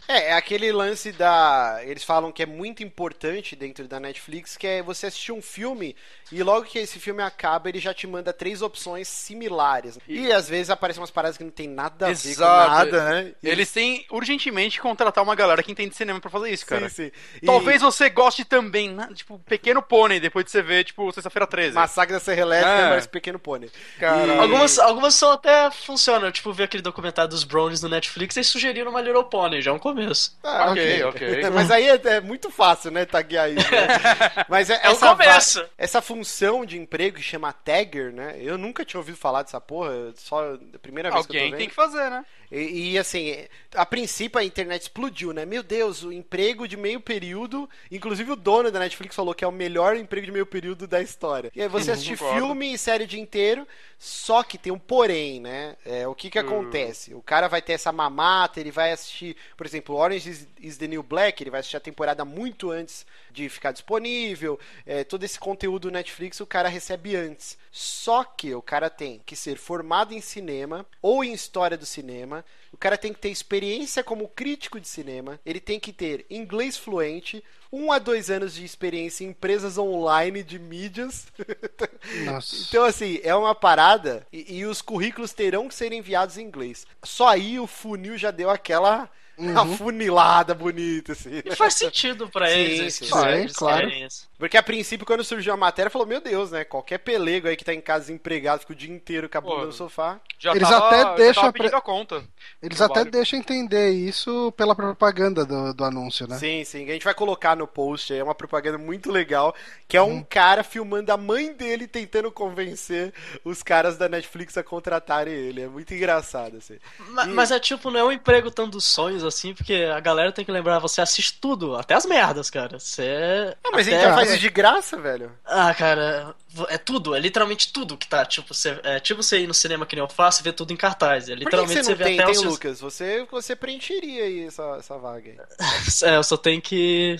É, é aquele lance lance da. Eles falam que é muito importante dentro da Netflix, que é você assistir um filme e logo que esse filme acaba, ele já te manda três opções similares. E, às vezes aparecem umas paradas que não tem nada a ver com nada, né? E- Eles têm urgentemente que contratar uma galera que entende cinema pra fazer isso, cara. Sim, sim. E Talvez você goste também, né? tipo, Pequeno Pônei, depois de você ver, tipo, Sexta-feira 13. Massacre da Serra Elétrica É. parece Pequeno Pônei. Cara, E- Algumas, algumas são até funcionam. Tipo, ver aquele documentário dos Brownies no Netflix e sugeriram uma Little Pony, já é um começo. Ah, Ok, ok. Mas aí é, é muito fácil, né, taguear isso. né? Mas é, É essa, começo. essa função de emprego que chama tagger, né? Eu nunca tinha ouvido falar dessa porra, só a primeira vez que eu tô alguém vendo. tem que fazer, né? E, e, assim, a princípio a internet explodiu, né? Meu Deus, o emprego de meio período. Inclusive o dono da Netflix falou que é o melhor emprego de meio período da história. E aí você assiste filme e série o dia inteiro, só que tem um porém, né? É, o que que acontece? O cara vai ter essa mamata, ele vai assistir, por exemplo, Orange is, is the New Black, ele vai assistir a temporada muito antes de ficar disponível. É, todo esse conteúdo Netflix o cara recebe antes. Só que o cara tem que ser formado em cinema ou em história do cinema. O cara tem que ter experiência como crítico de cinema. Ele tem que ter inglês fluente, um a dois anos de experiência em empresas online de mídias. Nossa. Então, assim, é uma parada e, e os currículos terão que ser enviados em inglês. Só aí o funil já deu aquela afunilada bonita, assim. E faz sentido pra Sim, eles. sim. eles Sim, eles claro. Porque a princípio, quando surgiu a matéria, falou: Meu Deus, né? Qualquer pelego aí que tá em casa desempregado, fica o dia inteiro com a bunda Pô. no sofá. Já Eles tava, até deixam pre- conta. Eles Trabalho. até deixam entender isso pela propaganda do, do anúncio, né? Sim, sim. A gente vai colocar no post aí, é uma propaganda muito legal, que é um cara filmando a mãe dele tentando convencer os caras da Netflix a contratarem ele. É muito engraçado, assim. Ma- Mas, é tipo, não é um emprego tão dos sonhos assim, porque a galera tem que lembrar, você assiste tudo, até as merdas, cara. Você. Ah, mas a até- gente já faz isso de graça, velho. Ah, cara, é tudo, é literalmente tudo que tá. Tipo, você, é tipo você ir no cinema que nem eu faço e ver tudo em cartaz. É literalmente você não vê tem, até tem os seus- Lucas? Você, você preencheria aí essa, essa vaga aí. É, eu só tenho que.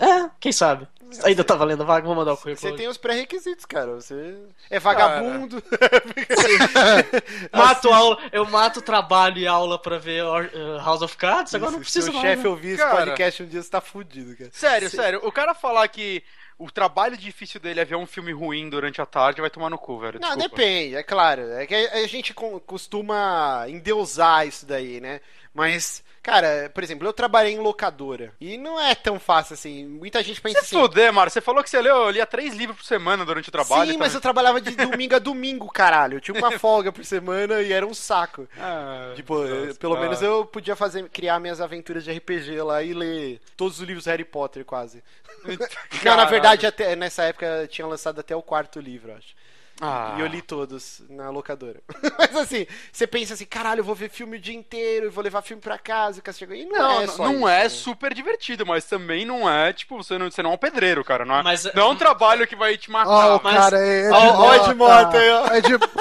É, quem sabe? Ainda tá valendo vaga, vou mandar o currículo. Você tem os pré-requisitos, cara. Você é vagabundo. Mato aula, eu mato trabalho e aula pra ver uh, House of Cards, agora não Se precisa seu mais. chefe né? ouvir esse podcast um dia, você tá fudido, cara. Sério, sério. O cara falar que o trabalho difícil dele é ver um filme ruim durante a tarde vai tomar no cu, velho. Não, Desculpa. depende, é claro. É que a gente co- costuma endeusar isso daí, né? Mas, cara, por exemplo, eu trabalhei em locadora. E não é tão fácil assim. Muita gente pensa Se assim. fuder, Mário, você falou que você leu, lia três livros por semana durante o trabalho. Sim, então- mas eu trabalhava de domingo a domingo, caralho. Eu tinha uma folga por semana e era um saco. Ah, Tipo, nossa, eh, pelo tá. menos eu podia fazer, criar minhas aventuras de RPG lá e ler todos os livros Harry Potter, quase. Não, na verdade, até, nessa época tinha lançado até o quarto livro, acho. Ah. E eu li todos na locadora. Mas assim, você pensa assim, caralho, eu vou ver filme o dia inteiro, eu vou levar filme pra casa, e e não, Não, é não, só não isso, é né? super divertido, mas também não é, tipo, você não, você não é um pedreiro, cara. Não é, Mas- não é um trabalho que vai te matar. Ó, o mas- cara é Ó, ó, Ed Ed Mota. Mota aí, ó.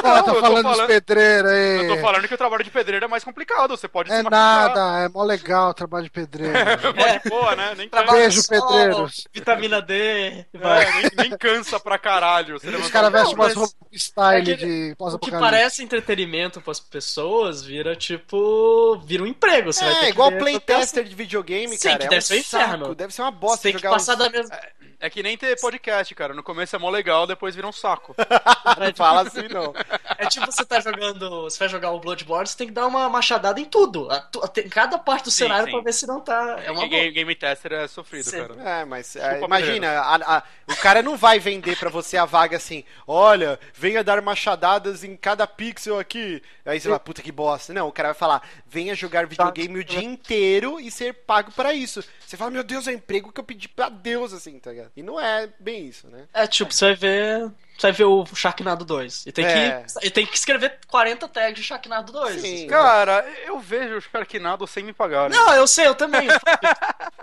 Não, eu tô falando dos falando- pedreiros aí. Eu tô falando que o trabalho de pedreiro é mais complicado, você pode É se machucar. nada, é mó legal o trabalho de pedreiro. Pode de boa, né? Nem, Trabalho Beijo, pedreiros. Vitamina D. vai. é, nem, nem cansa pra caralho. Você Os caras vestem umas style é que- de O que parece entretenimento pras pessoas vira tipo. vira um emprego. Você vai ter É, igual playtester de videogame, Sim, cara. que é deve um ser um inferno. saco, Deve ser uma Você bosta tem que jogar passar os- da mesma. É que nem ter podcast, cara. No começo é mó legal, depois vira um saco. Não fala assim, não. É tipo você tá jogando. Você vai jogar o Bloodborne, você tem que dar uma machadada em tudo. A- Tem cada parte do Sim, cenário sim. pra ver se não tá. É uma game, game tester é sofrido, Sim. cara. É, mas é, imagina, a- a- o cara não vai vender pra você a vaga assim, olha, venha dar machadadas em cada pixel aqui. Aí você fala, puta que bosta. Não, o cara vai falar, venha jogar videogame o dia inteiro e ser pago pra isso. Você fala, meu Deus, é o emprego que eu pedi pra Deus, assim, tá ligado? E não é bem isso, né? É tipo, você vai ver. Você vai ver o Sharknado 2. E tem, É. que, e tem que escrever 40 tags de Sharknado 2. Sim. Cara, eu vejo o Sharknado sem me pagar. né? Não, eu sei, eu também.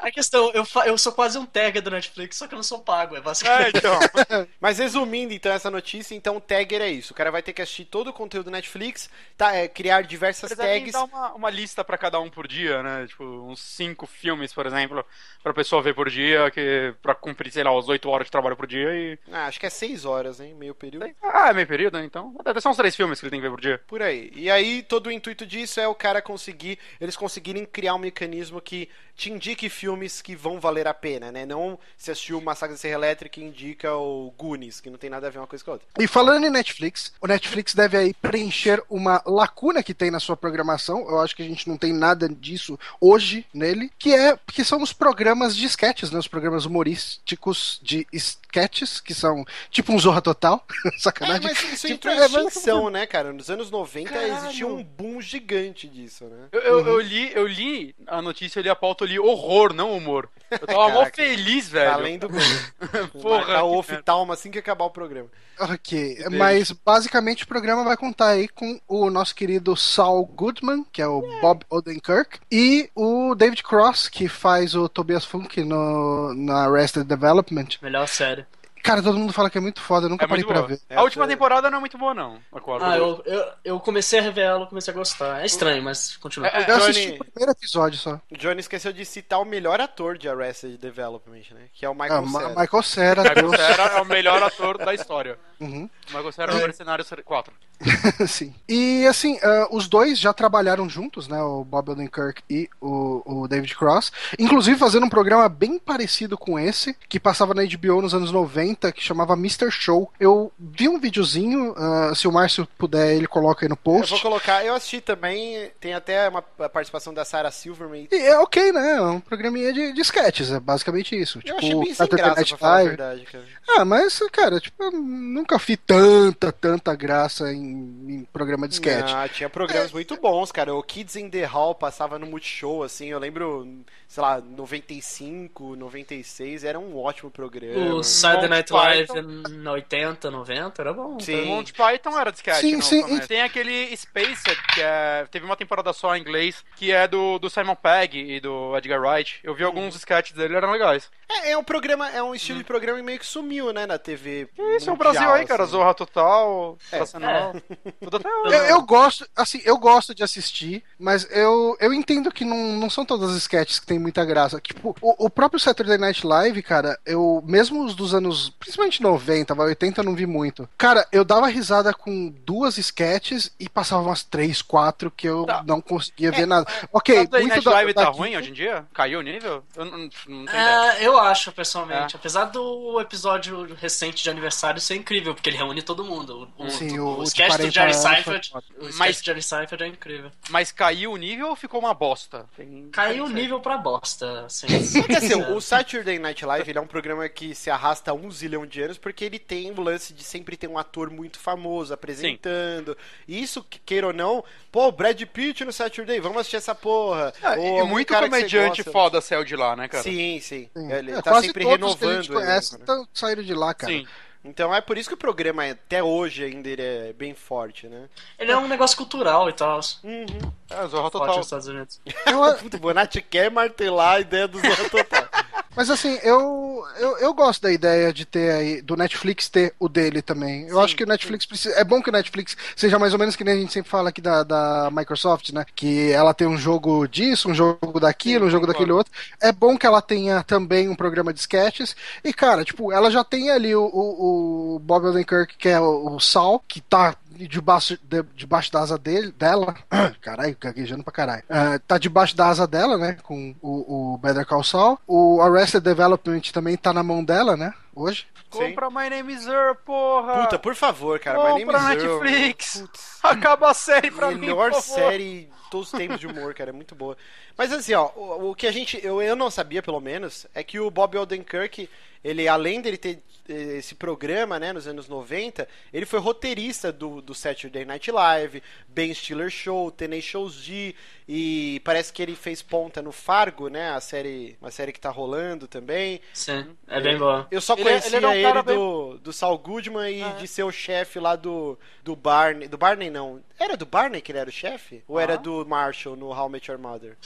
É questão, eu, fa- eu sou quase um tagger do Netflix, só que eu não sou pago, é basicamente. É, então. Mas resumindo então essa notícia, então o tagger é isso. O cara vai ter que assistir todo o conteúdo do Netflix, tá, é, criar diversas devem tags. dar uma, uma lista pra cada um por dia, né? Tipo, uns cinco filmes, por exemplo, pra pessoa ver por dia, que pra cumprir, sei lá, as oito horas de trabalho por dia e. Ah, acho que é seis horas, hein? Meio período. Ah, é meio período, né? Então. Deve ser uns três filmes que ele tem que ver por dia. Por aí. E aí, todo o intuito disso é o cara conseguir. Eles conseguirem criar um mecanismo que te indique filmes que vão valer a pena, né? Não se assistiu o Massacre da Serra Elétrica indica o Goonies, que não tem nada a ver uma coisa com a outra. E falando em Netflix, o Netflix deve aí preencher uma lacuna que tem na sua programação. Eu acho que a gente não tem nada disso hoje nele, que é que são os programas de sketches, né? Os programas humorísticos de sketches, que são tipo um Zorra Total. É, Sacanagem. mas isso Tipo, entrou é, mas- extinção, né, cara? Nos anos 90 Caralho. existia um boom gigante disso, né? Eu, eu, eu li, eu li a notícia, eu li a pauta, eu li horror, não humor. Eu tava mó Caraca. feliz, velho. Além do bem. Porra, Marcar o que oftalmo assim que acabar o programa. Ok, mas basicamente o programa vai contar aí com o nosso querido Saul Goodman, que é o Bob Odenkirk, e o David Cross, que faz o Tobias Funk no, na Arrested Development. Melhor série. Cara, todo mundo fala que é muito foda, eu nunca É parei pra ver. É, a última eu- temporada não é muito boa, não. A quarta. Ah, eu, eu, eu comecei a rever ela, comecei a gostar. É estranho, mas continua. É, Eu assisti Johnny- o primeiro episódio só. O Johnny esqueceu de citar o melhor ator de Arrested Development, né? Que é o Michael Ah, Ma- Cera. Michael Cera, Michael. Cera é o melhor ator da história. Uhum. Michael Cera é o Mercenário 4. Sim. E assim, ah, os dois já trabalharam juntos, né? O Bob Odenkirk e o, o David Cross. Inclusive fazendo um programa bem parecido com esse, que passava na HBO nos anos 90, que chamava Mr. Show. Eu vi um videozinho, ah, se o Márcio puder, ele coloca aí no Eu post. vou colocar, eu assisti também, tem até uma a participação da Sarah Silverman. E é ok, né? É um programinha de, de sketches, é basicamente isso. Eu tipo, achei bem sem graça, pra falar a verdade, cara. Ah, mas, cara, tipo, eu nunca vi tanta, tanta graça em, em programa de sketch. Ah, tinha programas muito bons, cara. O Kids in the Hall passava no Multishow, assim. Eu lembro, sei lá, 95, 96, era um ótimo programa. O Saturday Night Live na 80, 90, era bom. Sim. O Monty Python era de sketch, Sim, no sim, e- Tem aquele Spaced, que é, teve uma temporada só em inglês, que é do, do Simon Pegg e do Edgar Wright. Eu vi alguns sketches dele, eram legais. É, é um programa, é um estilo de programa que meio que sumiu, né, na TV. Isso, é o mundial, Brasil aí, cara. assim. Zorra Total, É. Nacional, tudo até hoje. Eu, eu gosto, assim, eu gosto de assistir, mas eu, eu entendo que não, não são todas as sketches que tem muita graça. Tipo, o, o próprio Saturday Night Live, cara, eu, mesmo os dos anos, principalmente 90, vai, 80 eu não vi muito. Cara, eu dava risada com duas sketches e passava umas três, quatro que eu Tá. não conseguia ver nada. Ok, Saturday muito Night da, Live tá daqui- ruim hoje em dia? Caiu o nível? Eu não, não tenho ideia. É, eu acho, pessoalmente. É. Apesar do episódio recente de aniversário ser incrível, porque ele reúne todo mundo. O, Sim, o, o, o de sketch do 40 Jerry Seinfeld. O Mas- Jerry Seinfeld é incrível. Mas caiu o nível ou ficou uma bosta? Tem- Caiu o nível pra bosta, assim. Assim, o Saturday Night Live ele é um programa que se arrasta há um zilhão de anos porque ele tem o lance de sempre ter um ator muito famoso apresentando. E isso, que- queira ou não, pô, Brad Pitt no Saturday, vamos assistir essa porra. Ah, Ou e muito comediante foda saiu de lá, né, cara? Sim, sim. Sim. Ele É, tá quase sempre todos que a renovando. gente conhece né? tão- saíram de lá, cara. Sim. Então é por isso que o programa, até hoje, ainda ele é bem forte, né? Ele é um negócio cultural e tal. Uhum. É, Zorra Forte Total. nos Estados Unidos. O Bonatti quer martelar a ideia do Zorra Total. Mas assim, eu, eu, eu gosto da ideia de ter aí, do Netflix ter o dele também. Eu Sim, acho que o Netflix precisa. É bom que o Netflix seja mais ou menos que nem a gente sempre fala aqui da, da Microsoft, né? Que ela tem um jogo disso, um jogo daquilo, Sim, um jogo daquele outro. É bom que ela tenha também um programa de sketches. E, cara, tipo, ela já tem ali o, o, o Bob Odenkirk, que é o, o Sal, que tá debaixo, de, debaixo da asa dele, dela. Caralho, gaguejando pra caralho. Ah, tá debaixo da asa dela, né? Com o, o Better Call Saul. O Arrested Development também tá na mão dela, né? Hoje. Compra My Name is Earl, porra! Puta, por favor, cara. My Compra name is Earl. Netflix. Putz. Acaba a série pra mim, melhor por favor. série de todos os tempos de humor, cara, é muito boa. Mas assim, ó, o, o que a gente, eu, eu não sabia pelo menos, é que o Bob Odenkirk, ele além dele ter eh, esse programa, né, nos anos 90, ele foi roteirista do, do Saturday Night Live, Ben Stiller Show, Tenacious D, e parece que ele fez ponta no Fargo, né, a série, uma série que tá rolando também. Sim, é bem boa. Eu só Ele é- conhecia ele ele, um cara bem- do, do Saul Goodman e Ah. de ser o chefe lá do, do Barney. Do Barney não. Era do Barney que ele era o chefe? Ou Ah. era do Marshall no How I Met Your Mother?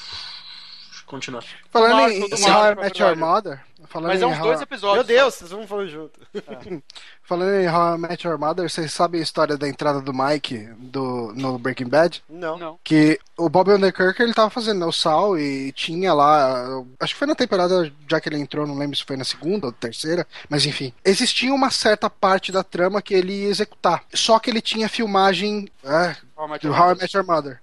Continua. Falando em, How I é Met Your. Mother. Falando Mas é em uns How- dois episódios. Meu Deus, vocês vão falando junto. Falando em How I Met Your Mother, vocês sabem a história da entrada do Mike do, no Breaking Bad? Não. Não. Que o Bob Underkirk ele tava fazendo o Sal e tinha lá. Acho que foi na temporada já que ele entrou, não lembro se foi na segunda ou terceira, mas enfim. Existia uma certa parte da trama que ele ia executar. Só que ele tinha filmagem é, do How I. Met Your Mother.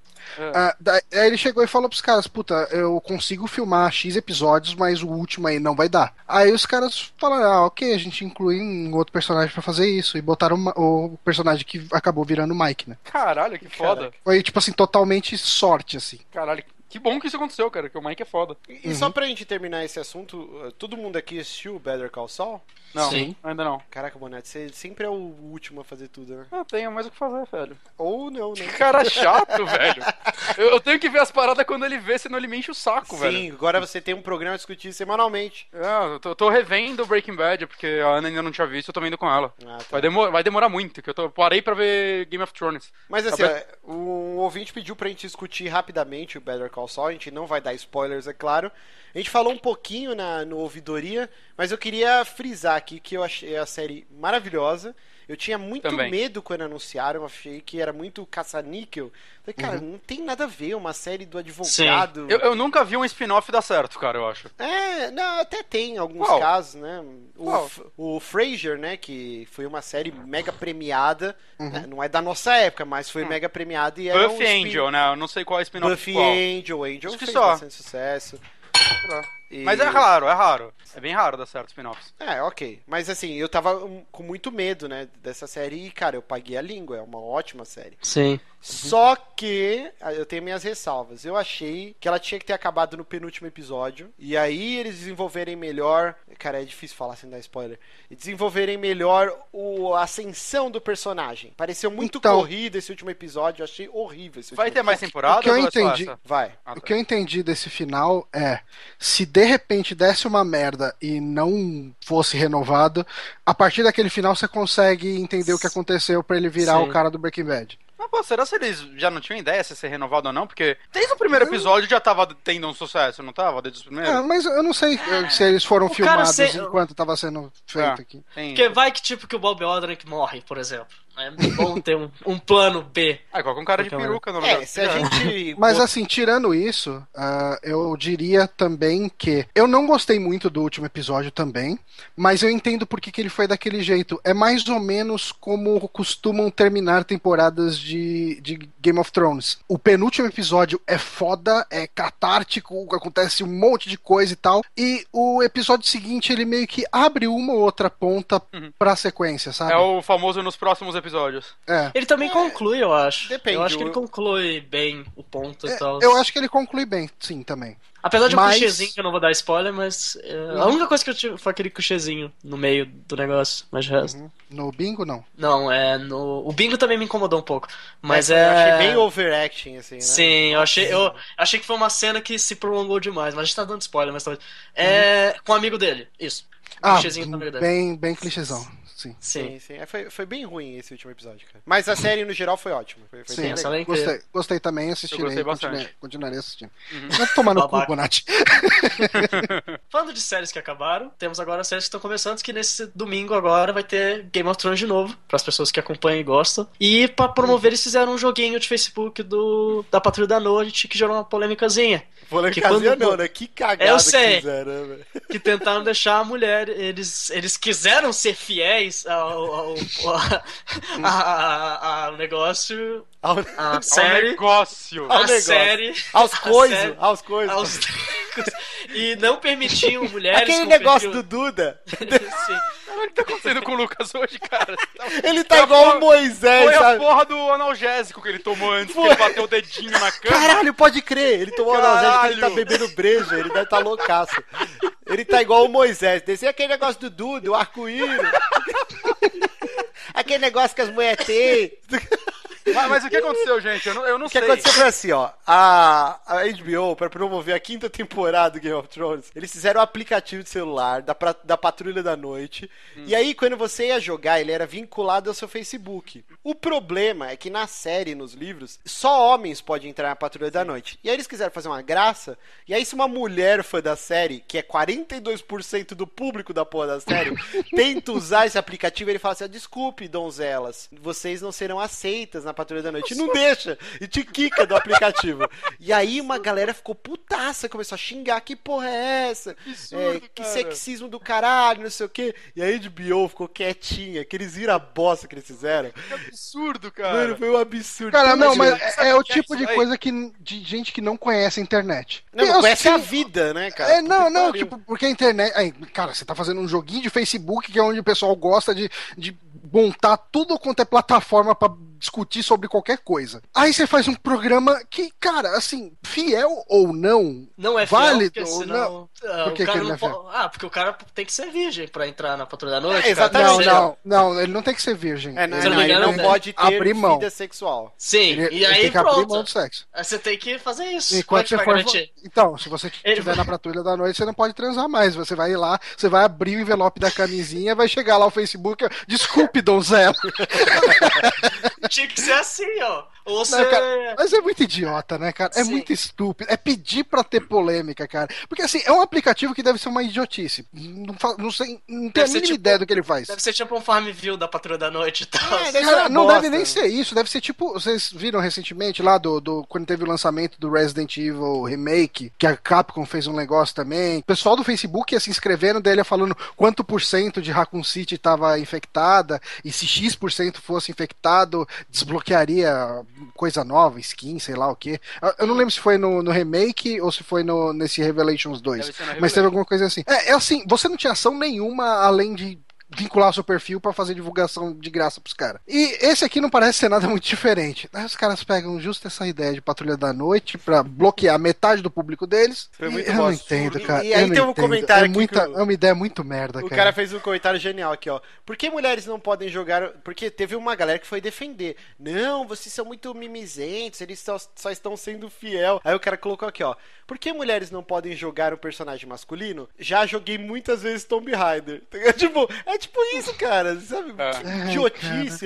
Ah, daí- aí ele chegou e falou pros caras, puta, eu consigo filmar X episódios, mas o último aí não vai dar. Aí os caras falaram, ah, ok, a gente inclui um outro personagem pra fazer isso. E botaram uma- o personagem que acabou virando o Mike, né? Caralho, que foda. Caraca. Foi, tipo assim, totalmente sorte, assim. Caralho, que bom que isso aconteceu, cara, que o Mike é foda. E e só pra gente terminar esse assunto, uh, todo mundo aqui assistiu Better Call Saul? Não, Sim. ainda não. Caraca, Bonete, você sempre é o último a fazer tudo, né? Eu tenho mais o que fazer, velho. Ou não, né? Cara chato, velho. Eu, tenho que ver as paradas quando ele vê, senão ele me enche o saco, velho. Sim, agora você tem um programa a discutir semanalmente. É, eu tô, tô revendo Breaking Bad, porque a Ana ainda não tinha visto, eu tô vendo com ela. Ah, tá. Vai, demo- vai demorar muito, que eu tô, parei pra ver Game of Thrones. Mas assim, ó, um ouvinte pediu pra gente discutir rapidamente o Better Call Saul, a gente não vai dar spoilers, é claro. A gente falou um pouquinho na, no Ouvidoria, mas eu queria frisar aqui que eu achei a série maravilhosa. Eu tinha muito Também. medo quando anunciaram, eu achei que era muito caça-níquel. Falei, cara, não tem nada a ver uma série do advogado. Eu, eu nunca vi um spin-off dar certo, cara, eu acho. É, não, até tem alguns Qual? casos, né? O, o Frasier, né, que foi uma série mega premiada, né, não é da nossa época, mas foi mega premiada e era Buffy um spin- Angel, né? Eu não sei qual é o spin-off Buffy qual. Angel, Angel Acho que fez só. bastante sucesso. E- Mas é raro, é raro. É bem raro dar certo spin-offs. É, ok. Mas assim, eu tava com muito medo, né, dessa série e, cara, eu paguei a língua, é uma ótima série. Sim. Só que ah, eu tenho minhas ressalvas. Eu achei que ela tinha que ter acabado no penúltimo episódio. E aí eles desenvolverem melhor. Cara, é difícil falar sem dar spoiler. E desenvolverem melhor o, a ascensão do personagem. Pareceu muito Então- corrido esse último episódio. Eu achei horrível esse Vai ter mais temporada o que eu entendi-? Vai. Ah, O tá. que eu entendi desse final é: se de repente desse uma merda e não fosse renovado, a partir daquele final você consegue entender o que aconteceu pra ele virar Sim. o cara do Breaking Bad. Mas, pô, será se eles já não tinham ideia se ia ser renovado ou não? Porque desde o primeiro episódio já tava tendo um sucesso, não tava? Desde os primeiros? É, mas eu não sei eh, se eles foram O filmados se- enquanto tava sendo feito É. aqui. Porque vai que tipo que o Bob Odrick morre, por exemplo. É bom ter um, um plano B. Ah, coloca um cara de Qualquer peruca no lugar. É, se a gente. Mas assim, tirando isso, ah, eu diria também que eu não gostei muito do último episódio também, mas eu entendo por que que ele foi daquele jeito. É mais ou menos como costumam terminar temporadas de, de Game of Thrones. O penúltimo episódio é foda, é catártico, acontece um monte de coisa e tal, e o episódio seguinte ele meio que abre uma ou outra ponta Uhum. pra sequência, sabe? É o famoso nos próximos episódios. É. Ele também conclui, eu acho. depende, Eu acho que ele conclui bem o ponto e É, tal. eu acho que ele conclui bem, sim, também. Apesar de um mas- clichêzinho, que eu não vou dar spoiler, mas é, a única coisa que eu tive foi aquele clichêzinho no meio do negócio. Mas o resto. Uhum. No bingo, não. Não, é no. O bingo também me incomodou um pouco. Mas eu é. achei bem overacting, assim, né? Sim, eu achei, eu achei que foi uma cena que se prolongou demais, mas a gente tá dando spoiler, mas talvez. É. Com o amigo dele, isso. Ah, clichêzinho com o amigo dele. bem, bem clichêzão, sim. Sim. Sim, sim. É, foi, foi bem ruim esse último episódio, cara. Mas a série, no geral, foi ótima. Foi, foi Sim, bem gostei, gostei também, assistirei, Eu gostei bastante. continuei- continuarei assistindo. Vai tomar no cu. Bonatti. Falando de séries que acabaram, temos agora séries que estão começando, que nesse domingo agora vai ter Game of Thrones de novo, para as pessoas que acompanham e gostam. E para promover, eles fizeram um joguinho de Facebook do da Patrulha da Noite que gerou uma polêmicazinha. Polêmicazinha quando- não, né? Que cagada Eu que sei. fizeram, né? Que tentaram deixar a mulher. Eles, eles quiseram ser fiéis ao, ao, ao, a- a- ao negócio, Ao- a série. negócio. ao A negócio. série. Aos série- aos coisos. aos- e não permitiam mulheres. Aquele negócio do perfil- Duda, Sim. O que tá acontecendo com o Lucas hoje, cara? ele tá Foi a igual porra- o Moisés, Foi a sabe? porra do analgésico que ele tomou antes, Foi. que ele bateu o dedinho na cama. Caralho, pode crer. Ele tomou analgésico, ele tá Caralho. bebendo breja, ele deve tá loucaço. Ele tá igual o Moisés. Descer aquele negócio do Duda, o arco-íris. aquele negócio que as mulheres têm. Mas, mas o que aconteceu, gente? Eu não, eu não O que sei. aconteceu foi assim, ó. A, a HBO, pra promover a quinta temporada do Game of Thrones, eles fizeram um aplicativo de celular da, pra- da Patrulha da Noite. E aí, quando você ia jogar, ele era vinculado ao seu Facebook. O problema é que na série, nos livros, só homens podem entrar na Patrulha da Noite. E aí eles quiseram fazer uma graça. E aí, se uma mulher fã da série, que é 42% do público da porra da série, tenta usar esse aplicativo, ele fala assim: "Ah, desculpe, donzelas, vocês não serão aceitas na Patrulha da Noite. E não deixa. E te quica do aplicativo. E aí uma galera ficou putaça, começou a xingar. Que porra é essa? absurdo, É, que sexismo do caralho, não sei o quê. E aí a HBO ficou quietinha. Que eles viram a bosta que eles fizeram. Que absurdo, cara. Mano, foi um absurdo. Cara, não, mas Imagina. é, é o que é tipo de coisa que, de gente que não conhece a internet. Não, mas conhece a vida, né, cara? É, não, não, que pariu. tipo, porque a internet. aí, cara, você tá fazendo um joguinho de Facebook que é onde o pessoal gosta de, de montar tudo quanto é plataforma pra discutir sobre qualquer coisa. Aí você faz um programa que, cara, assim, fiel ou não, Não é fiel, Válido porque ou senão. ah, Por que que ele não é po- Ah, porque o cara tem que ser virgem pra entrar na patrulha da noite. É, cara. exatamente. não, não, não, ele não tem que ser virgem. É, não, eu não, não ele engano, não pode ter Abrir mão. vida sexual. Sim, Ele, e ele aí tem que abrir mão pronto. do sexo. Aí você tem que fazer isso. E é que você for. Então, se você Ele estiver na patrulha da noite, você não pode transar mais. Você vai ir lá, você vai abrir o envelope da camisinha, vai chegar lá o Facebook. Desculpe, donzela. Tinha que ser assim, ó. Ou você. Não, cara, mas é muito idiota, né, cara? É Sim. muito estúpido. É pedir pra ter polêmica, cara. Porque assim, é um aplicativo que deve ser uma idiotice. Não, não sei, não tenho a mínima tipo- ideia do que ele faz. Deve ser tipo um Farmville da patrulha da noite e tal. É, deve Cara, não bosta. deve nem ser isso, deve ser tipo. Vocês viram recentemente lá do, do quando teve o lançamento do Resident Evil Remake, que a Capcom fez um negócio também. O pessoal do Facebook ia se inscrevendo, daí ele ia falando quanto por cento de Raccoon City estava infectada, e se X% por cento fosse infectado, desbloquearia coisa nova, skin, sei lá o que. Eu não lembro se foi no, no remake ou se foi no, nesse Revelations 2. Deve ser na Mas Revelation. teve alguma coisa assim. É, é assim, você não tinha ação nenhuma além de vincular seu perfil pra fazer divulgação de graça pros caras. E esse aqui não parece ser nada muito diferente. Aí os caras pegam justo essa ideia de patrulha da noite pra bloquear metade do público deles. Foi E muito eu não entendo, cara. e aí eu não tem um entendo. comentário é, aqui muita, que o- é uma ideia muito merda, O cara. cara fez um comentário genial aqui, ó. Por que mulheres não podem jogar. Porque teve uma galera que foi defender. Não, vocês são muito mimizentos, eles só, só estão sendo fiel. Aí o cara colocou aqui, ó. Por que mulheres não podem jogar um personagem masculino? Já joguei muitas vezes Tomb Raider. Tipo, é tipo isso, cara. Sabe? É. Idiotice,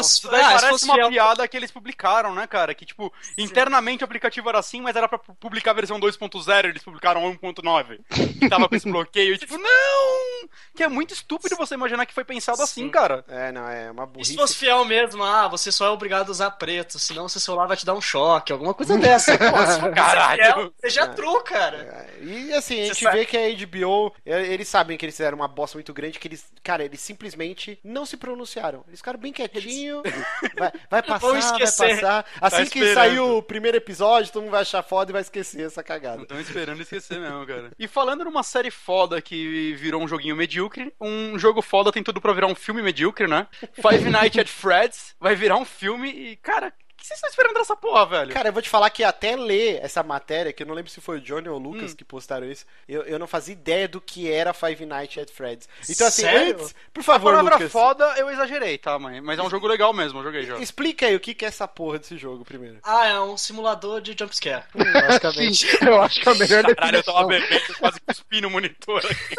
Isso daí ah, parece fosse uma fiel- piada que eles publicaram, né, cara? Que, tipo, internamente o aplicativo era assim, mas era pra publicar a versão 2.0, eles publicaram 1.9. Que tava com esse bloqueio. E, tipo, não! Que é muito estúpido você imaginar que foi pensado assim, cara. É, não, é uma E burrice. se fosse fiel mesmo, ah, você só é obrigado a usar preto, senão seu celular vai te dar um choque, alguma coisa dessa. Se for Caralho. fiel, seja É. true, cara. É, E assim, a Você gente sabe- vê que a HBO, eles sabem que eles fizeram uma bosta muito grande, que eles, cara, eles simplesmente não se pronunciaram. Eles ficaram bem quietinho, vai, vai passar, vai passar. Assim que esperando. sair o primeiro episódio, todo mundo vai achar foda e vai esquecer essa cagada. Estão esperando esquecer mesmo, cara. E falando numa série foda que virou um joguinho medíocre, um jogo foda tem tudo pra virar um filme medíocre, né? Five Nights at Freddy's vai virar um filme e, cara, que vocês estão esperando dessa porra, velho? Cara, eu vou te falar que até ler essa matéria, que eu não lembro se foi o Johnny ou o Lucas Hum. que postaram isso, eu, eu não fazia ideia do que era Five Nights at Freddy's. Então, assim, Sério? antes, por a favor, palavra Lucas, foda eu exagerei, tá, mãe? Mas é um jogo legal mesmo, eu joguei já. explica aí o que é essa porra desse jogo primeiro. Ah, é um simulador de jumpscare, basicamente. Sim, eu acho que é a melhor Caralho, eu tava definição. bebendo, quase cuspi no monitor aqui.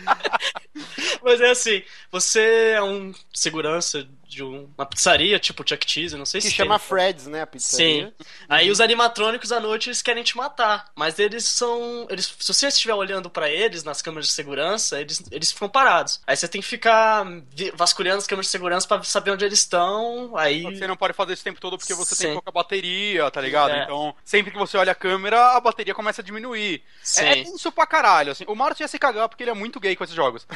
Mas é assim, você é um segurança de um- uma pizzaria, tipo Chuck Cheese, não sei Que se chama tem. Fred's, né, a pizzaria. Sim. Aí os animatrônicos à noite eles querem te matar, mas eles são, eles, se você estiver olhando pra eles nas câmeras de segurança, eles, eles ficam parados. Aí você tem que ficar vasculhando as câmeras de segurança pra saber onde eles estão. Aí Você não pode fazer isso o tempo todo porque você tem Sim. pouca bateria, tá ligado? É. Então, sempre que você olha a câmera, a bateria começa a diminuir. Sim. É isso pra caralho, assim. O Márcio ia se cagar porque ele é muito gay com esses jogos.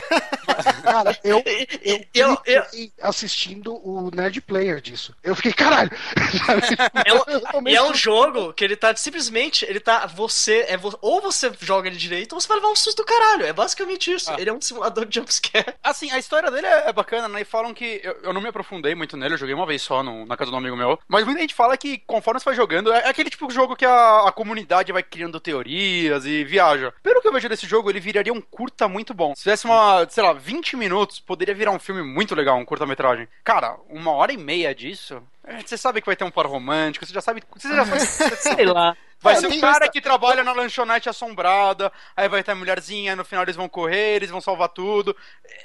Cara, eu, eu, e- eu- eu- fiquei assistindo o Nerd Player disso. Eu fiquei, caralho! É um- E é um jogo que ele tá simplesmente, ele tá, você, é vo- ou você joga ele direito ou você vai levar um susto do caralho. É basicamente isso. Ah. Ele é um simulador de jumpscare. Assim, a história dele é, é bacana, né? E falam que. Eu, eu não me aprofundei muito nele, eu joguei uma vez só no- na casa do amigo meu. Mas muita gente fala que conforme você vai jogando, é, é aquele tipo de jogo que a, a comunidade vai criando teorias e viaja. Pelo que eu vejo desse jogo, ele viraria um curta muito bom. Se tivesse uma, sei lá, 20 minutos, poderia virar um filme muito legal, um curta-metragem. Cara, uma hora e meia disso. Você sabe que vai ter um par romântico, você já sabe. Você já sabe Sei lá. Vai É, ser o cara que trabalha na lanchonete assombrada, aí vai ter a mulherzinha, no final eles vão correr, eles vão salvar tudo.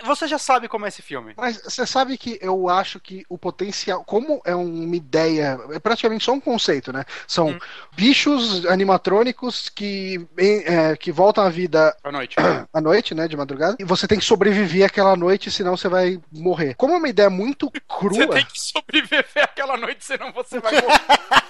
Você já sabe como é esse filme. Mas você sabe que eu acho que o potencial, como é uma ideia, é praticamente só um conceito, né? São Hum. bichos animatrônicos que, é, que voltam à vida À noite. à noite, né? De madrugada, e você tem que sobreviver aquela noite, senão você vai morrer. Como é uma ideia muito crua. Você tem que sobreviver aquela noite, senão você vai morrer.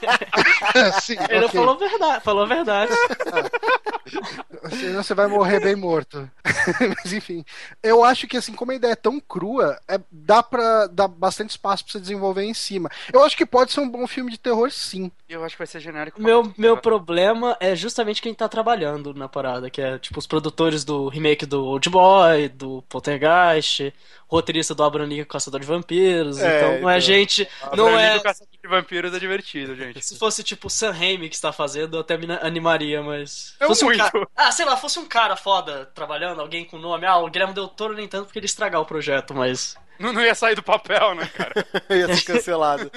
Sim, Ele ok. falou verdade, falou a verdade. Senão você vai morrer bem morto. Mas enfim, eu acho que assim, como a ideia é tão crua, é, dá para dar bastante espaço pra você desenvolver em cima. Eu acho que pode ser um bom filme de terror, sim. Eu acho que vai ser genérico. Meu, meu problema é justamente quem tá trabalhando na parada, que é tipo os produtores do remake do Old Boy, do Poltergeist, roteirista do Abraham Lincoln Caçador de Vampiros, É, então não é então. gente, não é do Caçador de Vampiros é divertido, gente. Se fosse tipo o Sam Raimi que está fazendo, eu até me animaria, mas. Não fosse um muito. cara... Ah, sei lá, fosse um cara foda trabalhando, alguém com nome. Ah, o Guilherme Del Toro nem tanto porque ele estragar o projeto, mas. Não, não ia sair do papel, né, cara? Ia ser cancelado.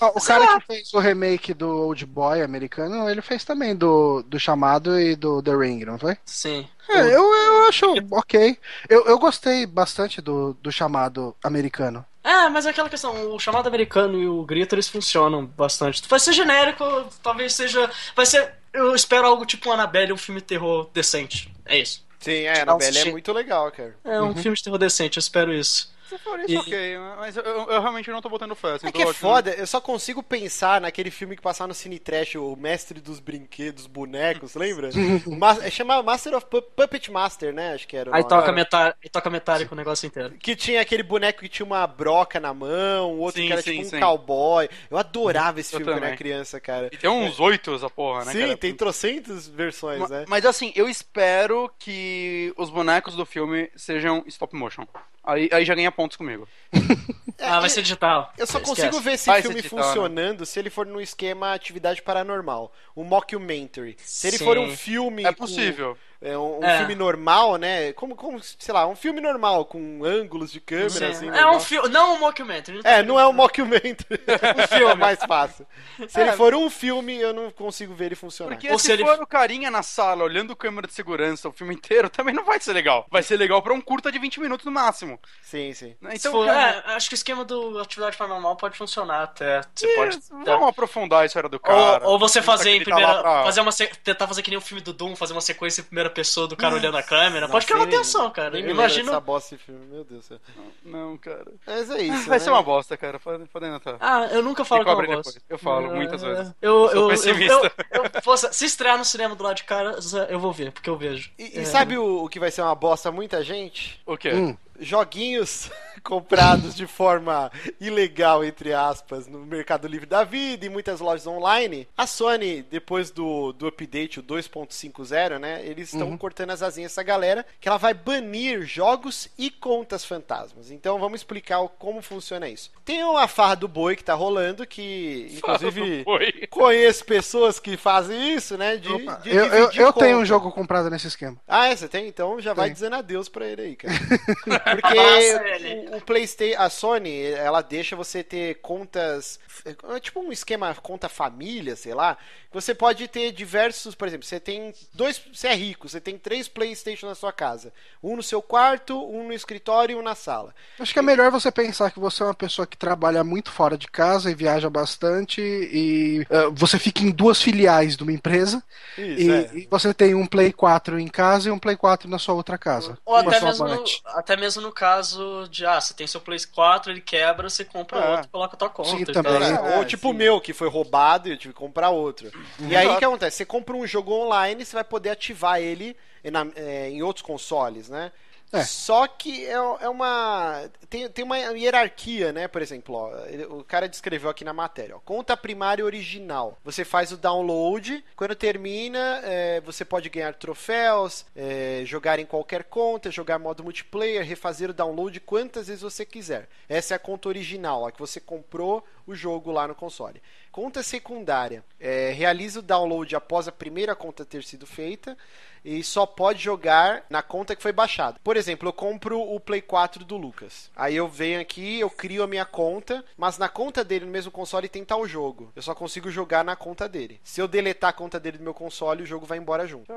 Ó, o cara que fez o remake do Old Boy americano, ele fez também do, do Chamado e do The Ring, não foi? Sim. É, eu, eu acho ok. Eu, eu gostei bastante do, do Chamado americano. É, mas é aquela questão, o chamado americano e o grito eles funcionam bastante. Vai ser genérico, talvez seja. Vai ser. Eu espero algo tipo Annabelle, um filme de terror decente. É isso. Sim, é, Annabelle é muito legal, cara. É um filme de terror decente, eu espero isso. Se for isso, E- ok. Mas eu, eu- eu realmente não tô botando fé. assim, É que é foda, eu só consigo pensar naquele filme que passava no Cine Trash, o Mestre dos Brinquedos, Bonecos, lembra? Ma é, chamava Master of Pu- Puppet Master, né? Acho que era o Aí toca, metálico, aí toca metálico o negócio inteiro. Que tinha aquele boneco que tinha uma broca na mão, o outro Sim, que era sim, tipo um sim. cowboy. Eu adorava esse Eu filme quando era criança, cara. E tem uns oito essa porra, né, Sim, cara? tem trocentas versões, Ma- né? Mas assim, eu espero que os bonecos do filme sejam stop motion. Aí, aí já ganha pontos comigo. Ah, vai ser digital. Eu só Esquece. consigo ver esse Vai filme digital, né? funcionando se ele for no esquema atividade paranormal, um mockumentary. Se ele Sim. for um filme É com- possível. É um, um É. filme normal, né? Como, como, sei lá, um filme normal com ângulos de câmera Sim. assim. é normal. um filme, não um mockumentary. É, não é um mockumentary. um filme. é mais fácil. Se É. ele for um filme, eu não consigo ver ele funcionar. Porque Ou se, se ele- for o carinha na sala olhando câmera de segurança o filme inteiro, também não vai ser legal. Vai ser legal pra um curta de 20 minutos no máximo. Sim, sim. né? Então, for- cara, é, acho que o esquema do atividade paranormal pode funcionar até. Você pode. vamos aprofundar a história do cara. Ou, ou você Não fazer em primeira. pra- Fazer uma, se- tentar fazer que nem o filme do Doom, fazer uma sequência em primeira pessoa do cara Nossa, olhando a câmera. Nossa, pode chamar atenção, cara. Eu lembro imagino. dessa bosta de filme, meu Deus do céu. Não, cara. Mas é isso, Vai né? ser uma bosta, cara. Pode, pode anotar. Ah, eu nunca falo Me que eu cobre gosto. depois. Eu falo, É, muitas vezes. Eu, Eu sou eu, eu, pessimista. eu- eu- poxa, se estrear no cinema do lado de casa, eu vou ver, porque eu vejo. E, É. e sabe o, o que vai ser uma bosta muita gente? O quê? Hum. Joguinhos comprados de forma ilegal, entre aspas, no Mercado Livre da vida e muitas lojas online. A Sony, depois do, do update, o 2.50, né? Eles estão cortando as asinhas dessa galera, que ela vai banir jogos e contas fantasmas. Então vamos explicar como funciona isso. Tem uma farra do boi que tá rolando, que inclusive conheço pessoas que fazem isso, né? De, Opa, de eu eu, eu tenho um jogo comprado nesse esquema. Ah, é? Você tem? Então já vai Tenho. dizendo adeus pra ele aí, cara. Porque ele. PlayStation, a Sony, ela deixa você ter contas, é tipo um esquema conta família, sei lá. Você pode ter diversos, por exemplo, você tem dois, você é rico, você tem três PlayStation na sua casa, um no seu quarto, um no escritório e um na sala. Acho que é melhor você pensar que você é uma pessoa que trabalha muito fora de casa e viaja bastante e eh, você fica em duas filiais de uma empresa Isso, e, é. e você tem um Play 4 em casa e um Play 4 na sua outra casa. Ou até mesmo, amante. até mesmo no caso de, ah, você tem seu Play 4, ele quebra, você compra É. outro e coloca a tua conta. Sim, também. tal. É, ou tipo o meu, que foi roubado e eu tive que comprar outro. E aí o que acontece? Você compra um jogo online, você vai poder ativar ele na- é, em outros consoles, né? É. Só que é, é uma. Tem, tem uma hierarquia, né? Por exemplo, ó, o cara descreveu aqui na matéria: ó, conta primária original. Você faz o download, quando termina, é, você pode ganhar troféus, é, jogar em qualquer conta, jogar modo multiplayer, refazer o download quantas vezes você quiser. Essa é a conta original, a que você comprou o jogo lá no console. Conta secundária. É, realiza o download após a primeira conta ter sido feita e só pode jogar na conta que foi baixada. Por exemplo, eu compro o Play 4 do Lucas. Aí eu venho aqui, eu crio a minha conta, mas na conta dele, no mesmo console, tem tal jogo. Eu só consigo jogar na conta dele. Se eu deletar a conta dele do meu console, o jogo vai embora junto.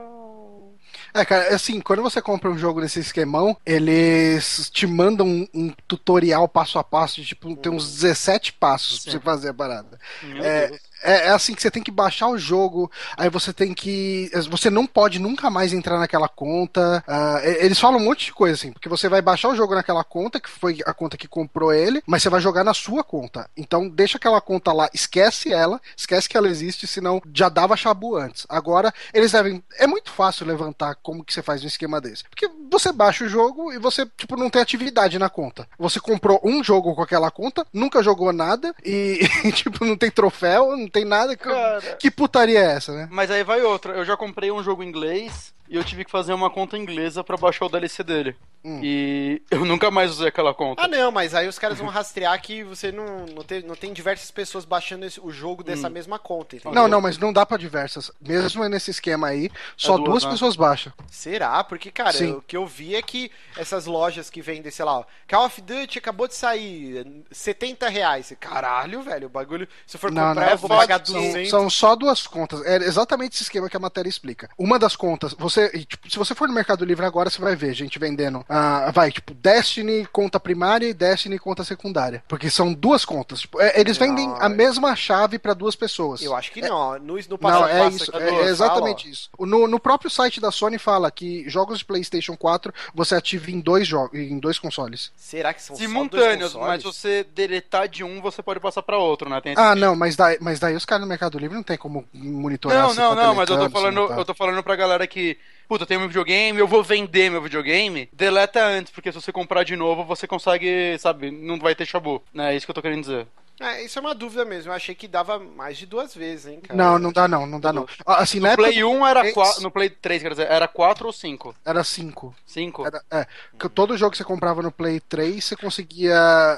É, cara, assim, quando você compra um jogo nesse esquemão, eles te mandam um, um tutorial passo a passo, de, tipo, tem uns 17 passos Sim. pra você fazer a parada. Meu É, Deus. É, é assim que você tem que baixar o jogo, aí você tem que. Você não pode nunca mais entrar naquela conta. e- eles falam um monte de coisa, assim, porque você vai baixar o jogo naquela conta, que foi a conta que comprou ele, mas você vai jogar na sua conta. Então deixa aquela conta lá, esquece ela, esquece que ela existe, senão já dava chabu antes. Agora, eles devem. É muito fácil levantar como que você faz um esquema desse. Porque você baixa o jogo e você, tipo, não tem atividade na conta. Você comprou um jogo com aquela conta, nunca jogou nada e, tipo, não tem troféu, não tem nada. Cara. Que putaria é essa, né? Mas aí vai outra. Eu já comprei um jogo em inglês e eu tive que fazer uma conta inglesa pra baixar o DLC dele. Hum. E eu nunca mais usei aquela conta. Ah, não, mas aí os caras vão rastrear que você não, não, tem, não tem diversas pessoas baixando esse- o jogo dessa mesma conta. entendeu? Não, não, mas não dá pra diversas. Mesmo nesse esquema aí, só duas, duas né? pessoas baixam. Será? Porque, cara, Sim. o que eu vi é que essas lojas que vendem, sei lá, ó, Call of Duty acabou de sair, 70 reais. Caralho, velho, o bagulho, se eu for Não, comprar, não, eu vou é pagar São, 200. são só duas contas. É exatamente esse esquema que a matéria explica. Uma das contas, você. tipo, se você for no Mercado Livre agora, você vai ver gente vendendo. Ah, vai, tipo, Destiny conta primária e Destiny conta secundária. Porque são duas contas. Tipo, é, eles vendem a Não, mesma chave pra duas pessoas. Eu acho que não, ó, no, no Não, é isso, aqui é, é exatamente fala, isso. No, no próprio site da Sony fala que jogos de PlayStation 4 você ativa em dois jogos, em dois consoles. Será que são só dois Simultâneos, mas você deletar de um, você pode passar pra outro, né? Tem Ah, não, mas daí, mas daí os caras no Mercado Livre não tem como monitorar Não, se não, tá não, mas eu tô se falando, não tá. eu tô falando pra galera que, puta, eu tenho meu videogame, eu vou vender meu videogame, deleta antes, porque se você comprar de novo, você consegue, sabe, não vai ter chabu, né? É isso que eu tô querendo dizer. É, isso é uma dúvida mesmo, eu achei que dava mais de duas vezes, hein, cara. Não, não dá não, não dá não. Ah, Assim, No época Play 1 era três- 4, no Play 3, quer dizer, era 4 ou 5? era 5. 5? Era, é, que todo jogo que você comprava no Play 3, você conseguia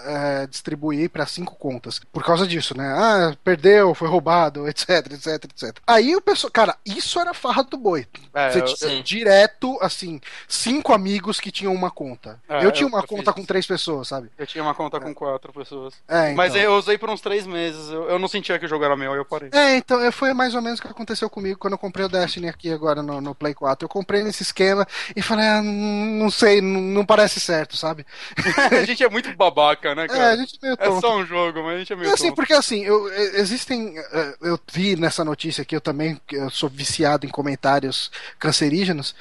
é, distribuir pra cinco contas. Por causa disso, né? Ah, perdeu, foi roubado, etc, etc, etc. Aí o pessoal. Cara, isso era farra do boi. É, Você eu- tinha sim. direto, assim, cinco amigos que tinham uma conta. É, eu tinha eu- uma eu conta fiz com três pessoas, sabe? Eu tinha uma conta com 4 pessoas. É, então. Mas eu usei por uns 3 meses, eu, eu não sentia que o jogo era meu, aí eu parei. É, então é, foi mais ou menos o que aconteceu comigo quando eu comprei o Destiny aqui agora no, no Play 4. Eu comprei nesse esquema e falei, ah, não sei, não, parece certo, sabe? a gente é muito babaca, né, É, a cara? gente é meio É tonto. só um jogo, mas a gente é meio É assim, tonto. porque assim, eu, é, existem. é, Eu vi nessa notícia aqui, eu também eu sou viciado em comentários cancerígenos.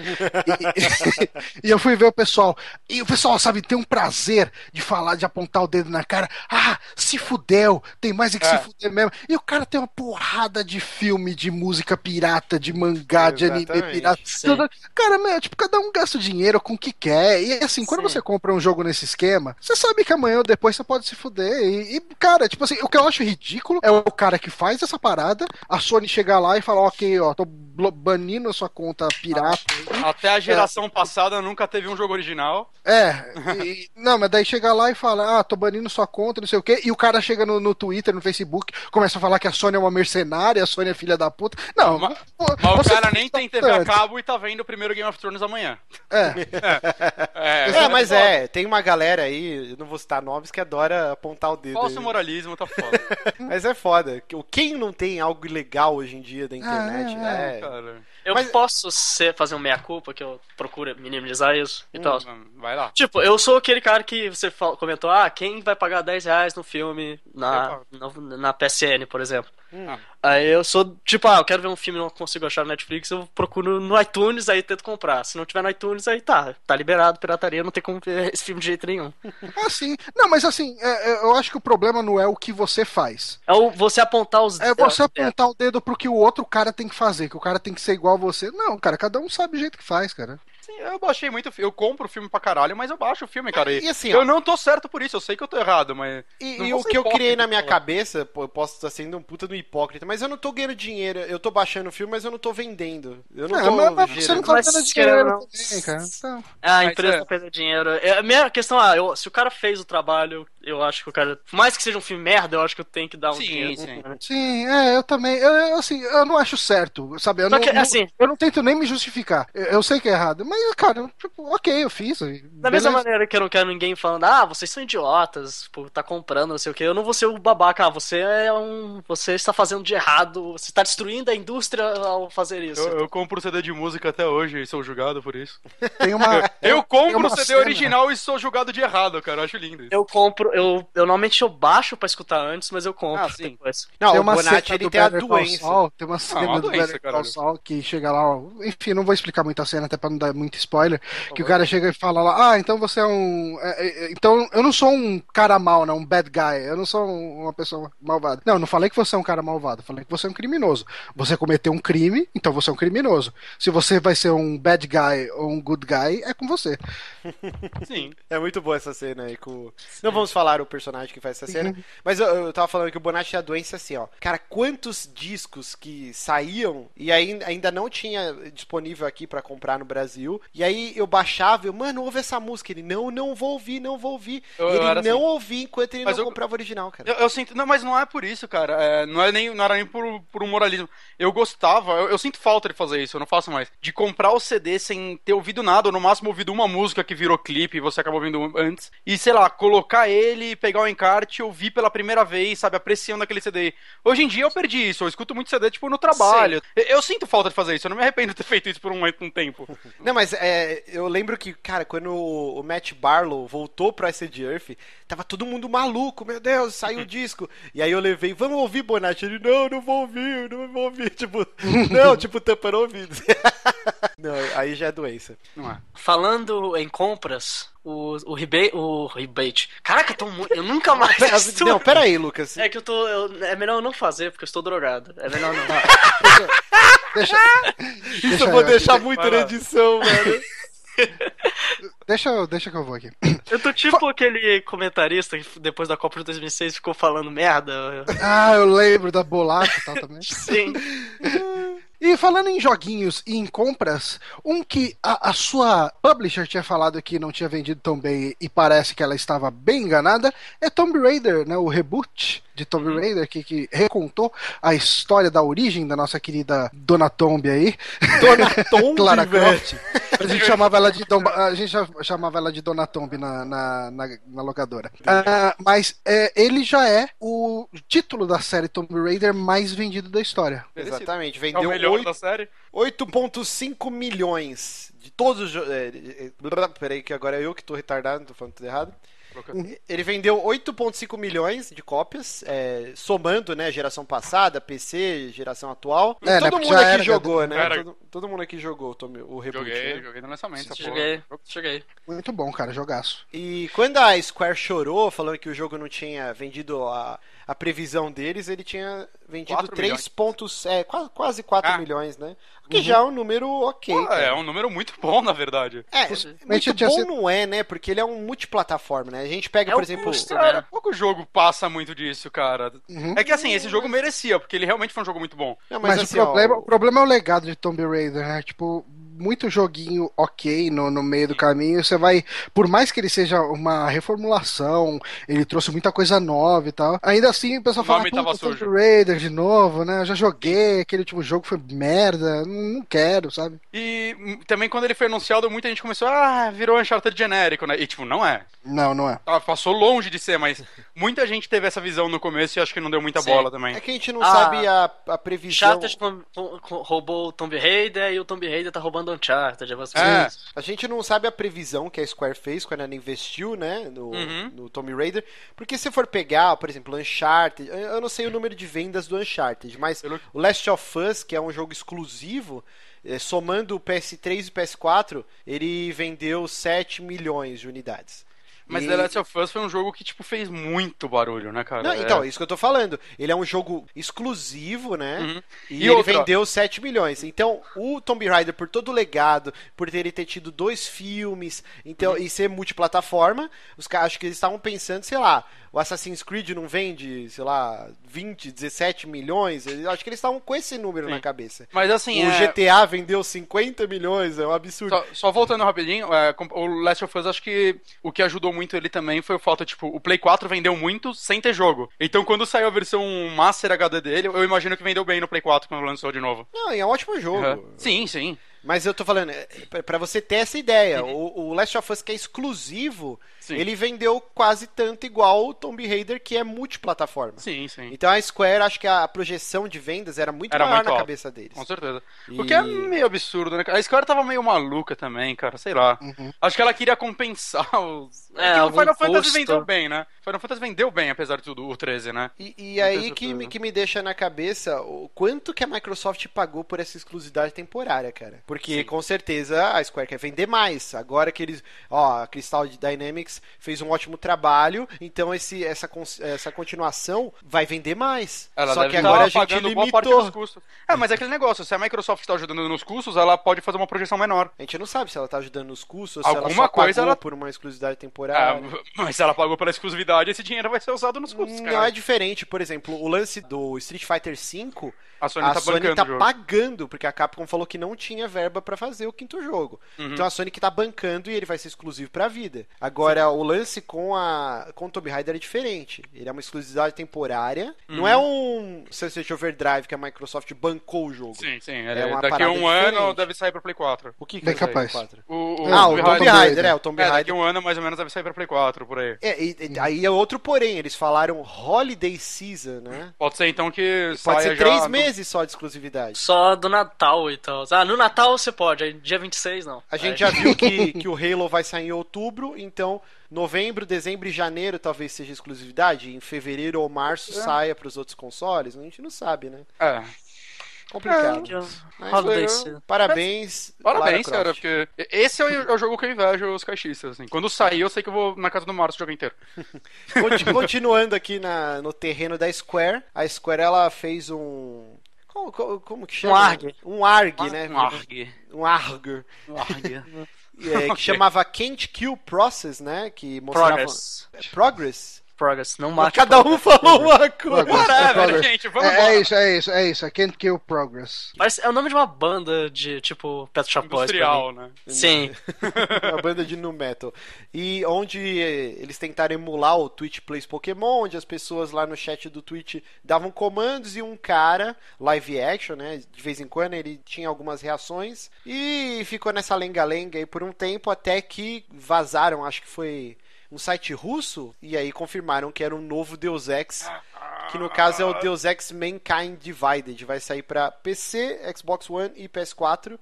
e, e eu fui ver o pessoal. E o pessoal, sabe, tem um prazer de falar, de apontar o dedo na cara. Ah, se fudeu, tem mais é que É. se fuder mesmo. E o cara tem uma porrada de filme, de música pirata, de mangá, de anime Exatamente. pirata. Sim. Cara, meu, tipo, cada um gasta o dinheiro com o que quer. E assim, quando Sim. você compra um jogo nesse esquema, você sabe que amanhã ou depois você pode se fuder. E, e, cara, tipo assim, o que eu acho ridículo é o cara que faz essa parada, a Sony chegar lá e falar, ok, ó, tô banindo a sua conta pirata. Até a geração passada nunca teve um jogo original. É, e- não, mas daí chega lá e fala, ah, tô banindo sua conta, não sei o quê, e o cara chega no, no Twitter, no Facebook, começa a falar que a Sony é uma mercenária, a Sony é filha da puta. Não, Mas- Mas o cara nem tem TV a cabo e tá vendo o primeiro Game of Thrones amanhã. É, É, É, mas é, tem uma galera aí, eu não vou citar nomes, que adora apontar o dedo. Falso aí. moralismo tá foda. Mas é foda. O Quem não tem algo ilegal hoje em dia da internet? Ah, é. Cara. Eu Mas- posso ser, fazer um meia-culpa, que eu procuro minimizar isso e tal. Hum, Vai lá. Tipo, eu sou aquele cara que você fal- comentou, ah, quem vai pagar 10 reais no filme na, na, na PSN, por exemplo. Hum. Aí eu sou, tipo, ah, eu quero ver um filme e não consigo achar no Netflix, eu procuro no iTunes, aí tento comprar. Se não tiver no iTunes, aí tá, tá liberado, pirataria, não tem como ver esse filme de jeito nenhum. assim, não, mas assim, é, é, eu acho que o problema não é o que você faz. É o, você apontar os É você é, apontar o dedo pro que o outro cara tem que fazer, que o cara tem que ser igual a você. Não, cara, cada um sabe o jeito que faz, cara. Sim, eu baixei muito. Eu compro filme pra caralho, mas eu baixo o filme, cara. E assim, eu ó. não tô certo por isso, eu sei que eu tô errado, mas. E, Não e o que eu criei na minha pô. cabeça, pô, eu posso estar sendo um puta do hipócrita, mas eu não tô ganhando dinheiro. Eu tô baixando o filme, mas eu não tô vendendo. Eu não É, tô mas, mas você não tá querendo dinheiro não- também, cara. Então, Ah, a Mas empresa é. tá perdendo dinheiro. É, A minha questão é, eu- se o cara fez o trabalho, eu acho que o cara. Por mais que seja um filme merda, eu acho que eu tenho que dar um Sim, dinheiro. sim. Sim, é, eu também. Eu, eu, assim, eu não acho certo, sabe? Eu Só não, que, não- assim- eu não tento nem me justificar. Eu, eu sei que é errado, mas, cara, eu, tipo, ok, eu fiz. Da mesma maneira que eu não quero ninguém falando, ah, vocês são idiotas, por tá comprando, não sei o que, eu não vou ser o babaca, ah, você é um. Você está fazendo de errado, você está destruindo a indústria ao fazer isso. Eu, eu compro CD de música até hoje e sou julgado por isso. Tem uma. Eu tem compro o CD cena- original e sou julgado de errado, cara. Eu acho lindo isso. Eu compro, eu, eu normalmente eu baixo pra escutar antes, mas eu compro Ah, sim. depois. Não, tem o uma Bonatti cena ele do tem a doença. Saul, tem uma cena uma do doença, Better. Saul que chega lá, ó, enfim, não vou explicar muito a cena até pra não dar muito spoiler, que o cara chega e fala lá, ah, então você é um, é, é, então eu não sou um cara mau, não, um bad guy, eu não sou um- uma pessoa malvada. Não, eu não falei que você é um cara malvado, eu falei que você é um criminoso. Você cometeu um crime, então você é um criminoso. Se você vai ser um bad guy ou um good guy, é com você. Sim. É muito boa essa cena aí com. Não vamos falar o personagem que faz essa cena, mas eu, eu tava falando que o Bonatti tinha a doença assim, ó. Cara, quantos discos que saíam e aí ainda não tinha disponível aqui pra comprar no Brasil. E aí eu baixava, eu, mano, ouve essa música. Ele, não, não vou ouvir, não vou ouvir. Eu- e eu ele não assim. ouvia enquanto ele Mas não eu- comprava o original, cara. Eu, eu sinto. Não, mas não é por isso, cara. É, não, é nem, não era nem por, por um moralismo. Eu gostava, eu, eu sinto falta de fazer isso, eu não faço mais. De comprar o CD sem ter ouvido nada, ou no máximo ouvido uma música que virou clipe e você acabou ouvindo antes. E sei lá, colocar ele, pegar o encarte, ouvir pela primeira vez, sabe, apreciando aquele CD. Hoje em dia eu perdi isso, eu escuto muito CD, tipo, no trabalho. Eu, eu sinto falta de fazer isso, eu não me arrependo de ter feito isso por um, um tempo. Não, mas é, eu lembro que, cara, quando o, Matt Barlow voltou pra Acid Earth, tava todo mundo maluco, meu Deus, saiu o disco. E aí eu levei, vamos ouvir, Bonatti? Ele, não, não vou ouvir, não vou ouvir. Tipo, não, tipo, tampando o ouvido. não, aí já é doença. Não é? Falando em compras, o, o rebate. O rebate. Caraca, eu, tô mu- eu nunca mais. estou- Não, pera aí, Lucas. É que eu tô. eu- é melhor eu não fazer, porque eu estou drogado. É melhor não. Deixa, Isso eu vou eu- deixar muito Vai na lá. edição, velho. deixa, eu- deixa que eu vou aqui. Eu tô tipo aquele comentarista que depois da Copa de 2006 ficou falando merda. Ah, eu lembro da bolacha e tal também. Sim. E falando em joguinhos e em compras, um que a, a sua publisher tinha falado que não tinha vendido tão bem e parece que ela estava bem enganada é Tomb Raider, né? O reboot de Tomb Raider que, que recontou a história da origem da nossa querida Dona Tomb aí, Dona Tomb, Clara. Croft. A gente chamava ela de Dom- a gente já chamava ela de Dona Tomb na, na, na, na locadora. Ah, mas é, ele já é o título da série Tomb Raider mais vendido da história. Exatamente, É o vendeu melhor oito- da série. 8.5 milhões de todos os. É, é, peraí, que agora é eu que tô retardado, tô falando tudo errado. Ele vendeu 8.5 milhões de cópias, é, somando, né, geração passada, PC, geração atual. É, né, todo porque mundo aqui era- jogou, né? Era- Todo, todo mundo aqui jogou o reboot. Joguei, né? joguei no lançamento. porra. Cheguei. Muito bom, cara, jogaço. E quando a Square chorou, falando que o jogo não tinha vendido a, a previsão deles, ele tinha vendido 4 3 pontos, é, quase, quase 4 Ah. milhões, né? O que já é um número ok. Pô, é um número muito bom, na verdade. É, muito bom sido- não é, né? Porque ele é um multiplataforma, né? A gente pega, É por exemplo... custo, Cara, né? pouco jogo passa muito disso, cara. Uhum. É que assim, esse jogo merecia, porque ele realmente foi um jogo muito bom. Não, Mas, assim, o, problema, ó, o problema é o legado de Tomb Raider, né? Tipo, muito joguinho ok no, no meio do caminho. Você vai. Por mais que ele seja uma reformulação, ele trouxe muita coisa nova e tal. Ainda assim o pessoal O fala, puta, Tomb sujo." Raider de novo, né? Eu já joguei, aquele último jogo foi merda, não, quero, sabe? E também quando ele foi anunciado, muita gente começou, ah, virou Uncharted genérico, né? E tipo, não é. Não, não é. Ela passou longe de ser, mas muita gente teve essa visão no começo e acho que não deu muita Sim. bola também. É que a gente não Ah, sabe a, a previsão... Uncharted roubou o Tomb Raider e o Tomb Raider tá roubando o Uncharted. É você. É. A gente não sabe a previsão que a Square fez quando ela investiu, né, no, Uhum. no Tomb Raider. Porque se for pegar, por exemplo, Uncharted, eu eu não sei o número de vendas do Uncharted, mas Pelo- o Last of Us, que é um jogo exclusivo, eh, somando o PS3 e o PS4, ele vendeu 7 milhões de unidades. Mas E- The Last of Us foi um jogo que, tipo, fez muito barulho, né, cara? Não, É. então, isso que eu tô falando. Ele é um jogo exclusivo, né? Uhum. E, E ele outra- vendeu 7 milhões. Então, o Tomb Raider, por todo o legado, por ele ter tido dois filmes, então, Uhum. e ser multiplataforma, os caras acho que eles estavam pensando, sei lá, o Assassin's Creed não vende, sei lá, 20, 17 milhões. Eu acho que eles estavam com esse número Sim. na cabeça. Mas assim, o é... GTA vendeu 50 milhões, é um absurdo. Só, só voltando rapidinho, é, o Last of Us, acho que o que ajudou muito ele também foi o fato, tipo, o Play 4 vendeu muito sem ter jogo. Então quando saiu a versão Master HD dele, eu imagino que vendeu bem no Play 4 quando lançou de novo. Não, e é um ótimo jogo. Uhum. Sim, sim. Mas eu tô falando, é, pra- pra você ter essa ideia, o, o Last of Us que é exclusivo, Sim. ele vendeu quase tanto igual o Tomb Raider que é multiplataforma. Sim, sim. Então a Square, acho que a projeção de vendas era muito Era maior muito na alta. cabeça deles. Com certeza. E- O que é meio absurdo, né? A Square tava meio maluca também, cara, sei lá. Uhum. Acho que ela queria compensar os. É, que o algum Final Fantasy vendeu bem, né? Final Fantasy vendeu bem, apesar de tudo, o 13, né? E, e aí que, me- que me deixa na cabeça o quanto que a Microsoft pagou por essa exclusividade temporária, cara. Porque Sim. com certeza a Square quer vender mais. Agora que eles. Ó, a Crystal Dynamics fez um ótimo trabalho, então esse, essa, essa continuação vai vender mais. Ela Só que agora a gente limitou. custos. É, mas é aquele negócio, se a Microsoft tá ajudando nos custos, ela pode fazer uma projeção menor. A gente não sabe se ela tá ajudando nos custos ou se ela Alguma só coisa pagou ela- por uma exclusividade temporária. mas se ela pagou pela exclusividade, esse dinheiro vai ser usado nos custos, Não cara. é diferente, por exemplo, o lance do Street Fighter V, A Sony a tá Sony bancando tá pagando, porque a Capcom falou que não tinha verba pra fazer o quinto jogo. Uhum. Então a Sony que tá bancando e ele vai ser exclusivo pra vida. Agora, o lance com a com o Tomb Raider é diferente. Ele é uma exclusividade temporária. Não Uhum. é um Sunset Overdrive que a Microsoft bancou o jogo. Sim, sim. É uma daqui a um parada ano diferente. deve sair pra Play 4. O que que Bem capaz. no 4? O, o Ah, o Tomb Tomb Raider. Raider, é, o Tomb É, daqui Raider. a um ano mais ou menos deve sair pra Play 4, por aí. É, e- e- aí é outro porém, eles falaram Holiday Season, né? Pode ser então que Pode saia ser já três do- meses só de exclusividade. Só do Natal e tal. Ah, no Natal você pode, aí dia 26 não. A gente Aí- já viu que, que o Halo vai sair em outubro, então novembro, dezembro e janeiro talvez seja exclusividade. Em fevereiro ou março É. saia para os outros consoles. A gente não sabe, né? É. Complicado. Que- Mas, eu- parabéns. Parabéns, Lara cara, porque esse é o, é o jogo que eu invejo os caixistas, assim. Quando sair, eu sei que eu vou na casa do Márcio o jogo inteiro. Conti- Continuando aqui na, no terreno da Square, a Square ela fez um. Como, como, como que chama? ARG. Um ARG, né? Um ARG. Um ARG. Um ARG. é, que Ok. chamava Can't Kill Process, né? Que mostrava. Progress. Progress? Progress, não mate Cada um falou uma coisa. Whatever, Progress. gente, vamos É, é isso, é isso, é isso. I can't kill progress. Parece, é o nome de uma banda de, tipo, Pet Shop Boys Industrial, né? Sim. uma banda de nu metal. E onde eh, eles tentaram emular o Twitch Plays Pokémon, onde as pessoas lá no chat do Twitch davam comandos e um cara, live action, né? De vez em quando ele tinha algumas reações e ficou nessa lenga-lenga aí por um tempo até que vazaram, acho que foi um site russo, e aí confirmaram que era um novo Deus Ex, que no caso é o Deus Ex Mankind Divided. Vai sair pra PC, Xbox One e PS4.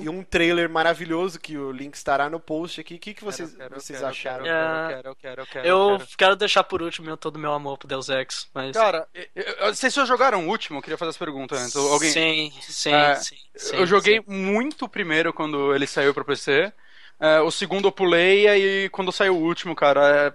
E um trailer maravilhoso que o link estará no post aqui. O que, que vocês, Quero, quero, vocês quero, acharam? Quero, É. quero, quero, quero, Eu quero. quero deixar por último todo o meu amor pro Deus Ex, mas... Cara, eu- eu- vocês só jogaram o último? Eu queria fazer essa pergunta antes. Alguém... Sim, sim, É, sim, sim, eu joguei sim. muito o primeiro quando ele saiu pra PC. É, o segundo eu pulei e aí quando saiu o último, cara,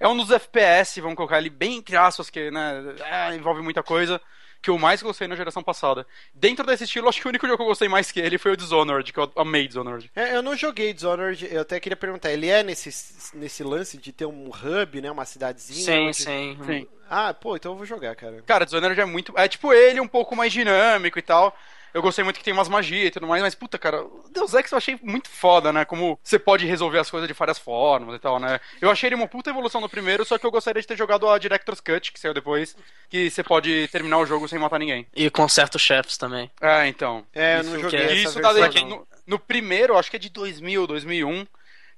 é, é um dos FPS, vamos colocar ali bem entre aspas, que né, é, envolve muita coisa, que eu mais gostei na geração passada. Dentro desse estilo, acho que o único jogo que eu gostei mais que ele foi o Dishonored, que eu amei Dishonored. É, eu não joguei Dishonored, eu até queria perguntar, ele é nesse, nesse lance de ter um hub, né, uma cidadezinha? Sim, onde- sim. Sim. Ah, pô, então eu vou jogar, cara. Cara, Dishonored é muito. É tipo ele um pouco mais dinâmico e tal. Eu gostei muito que tem umas magias e tudo mais, mas puta, cara, o Deus Ex eu achei muito foda, né? Como você pode resolver as coisas de várias formas e tal, né? Eu achei ele uma puta evolução no primeiro, só que eu gostaria de ter jogado a Director's Cut, que saiu depois, que você pode terminar o jogo sem matar ninguém. E com certos chefes também. É, então. É, eu isso, não joguei que- essa Isso tá versão, daqui, não. no, no primeiro, acho que é de 2000, 2001.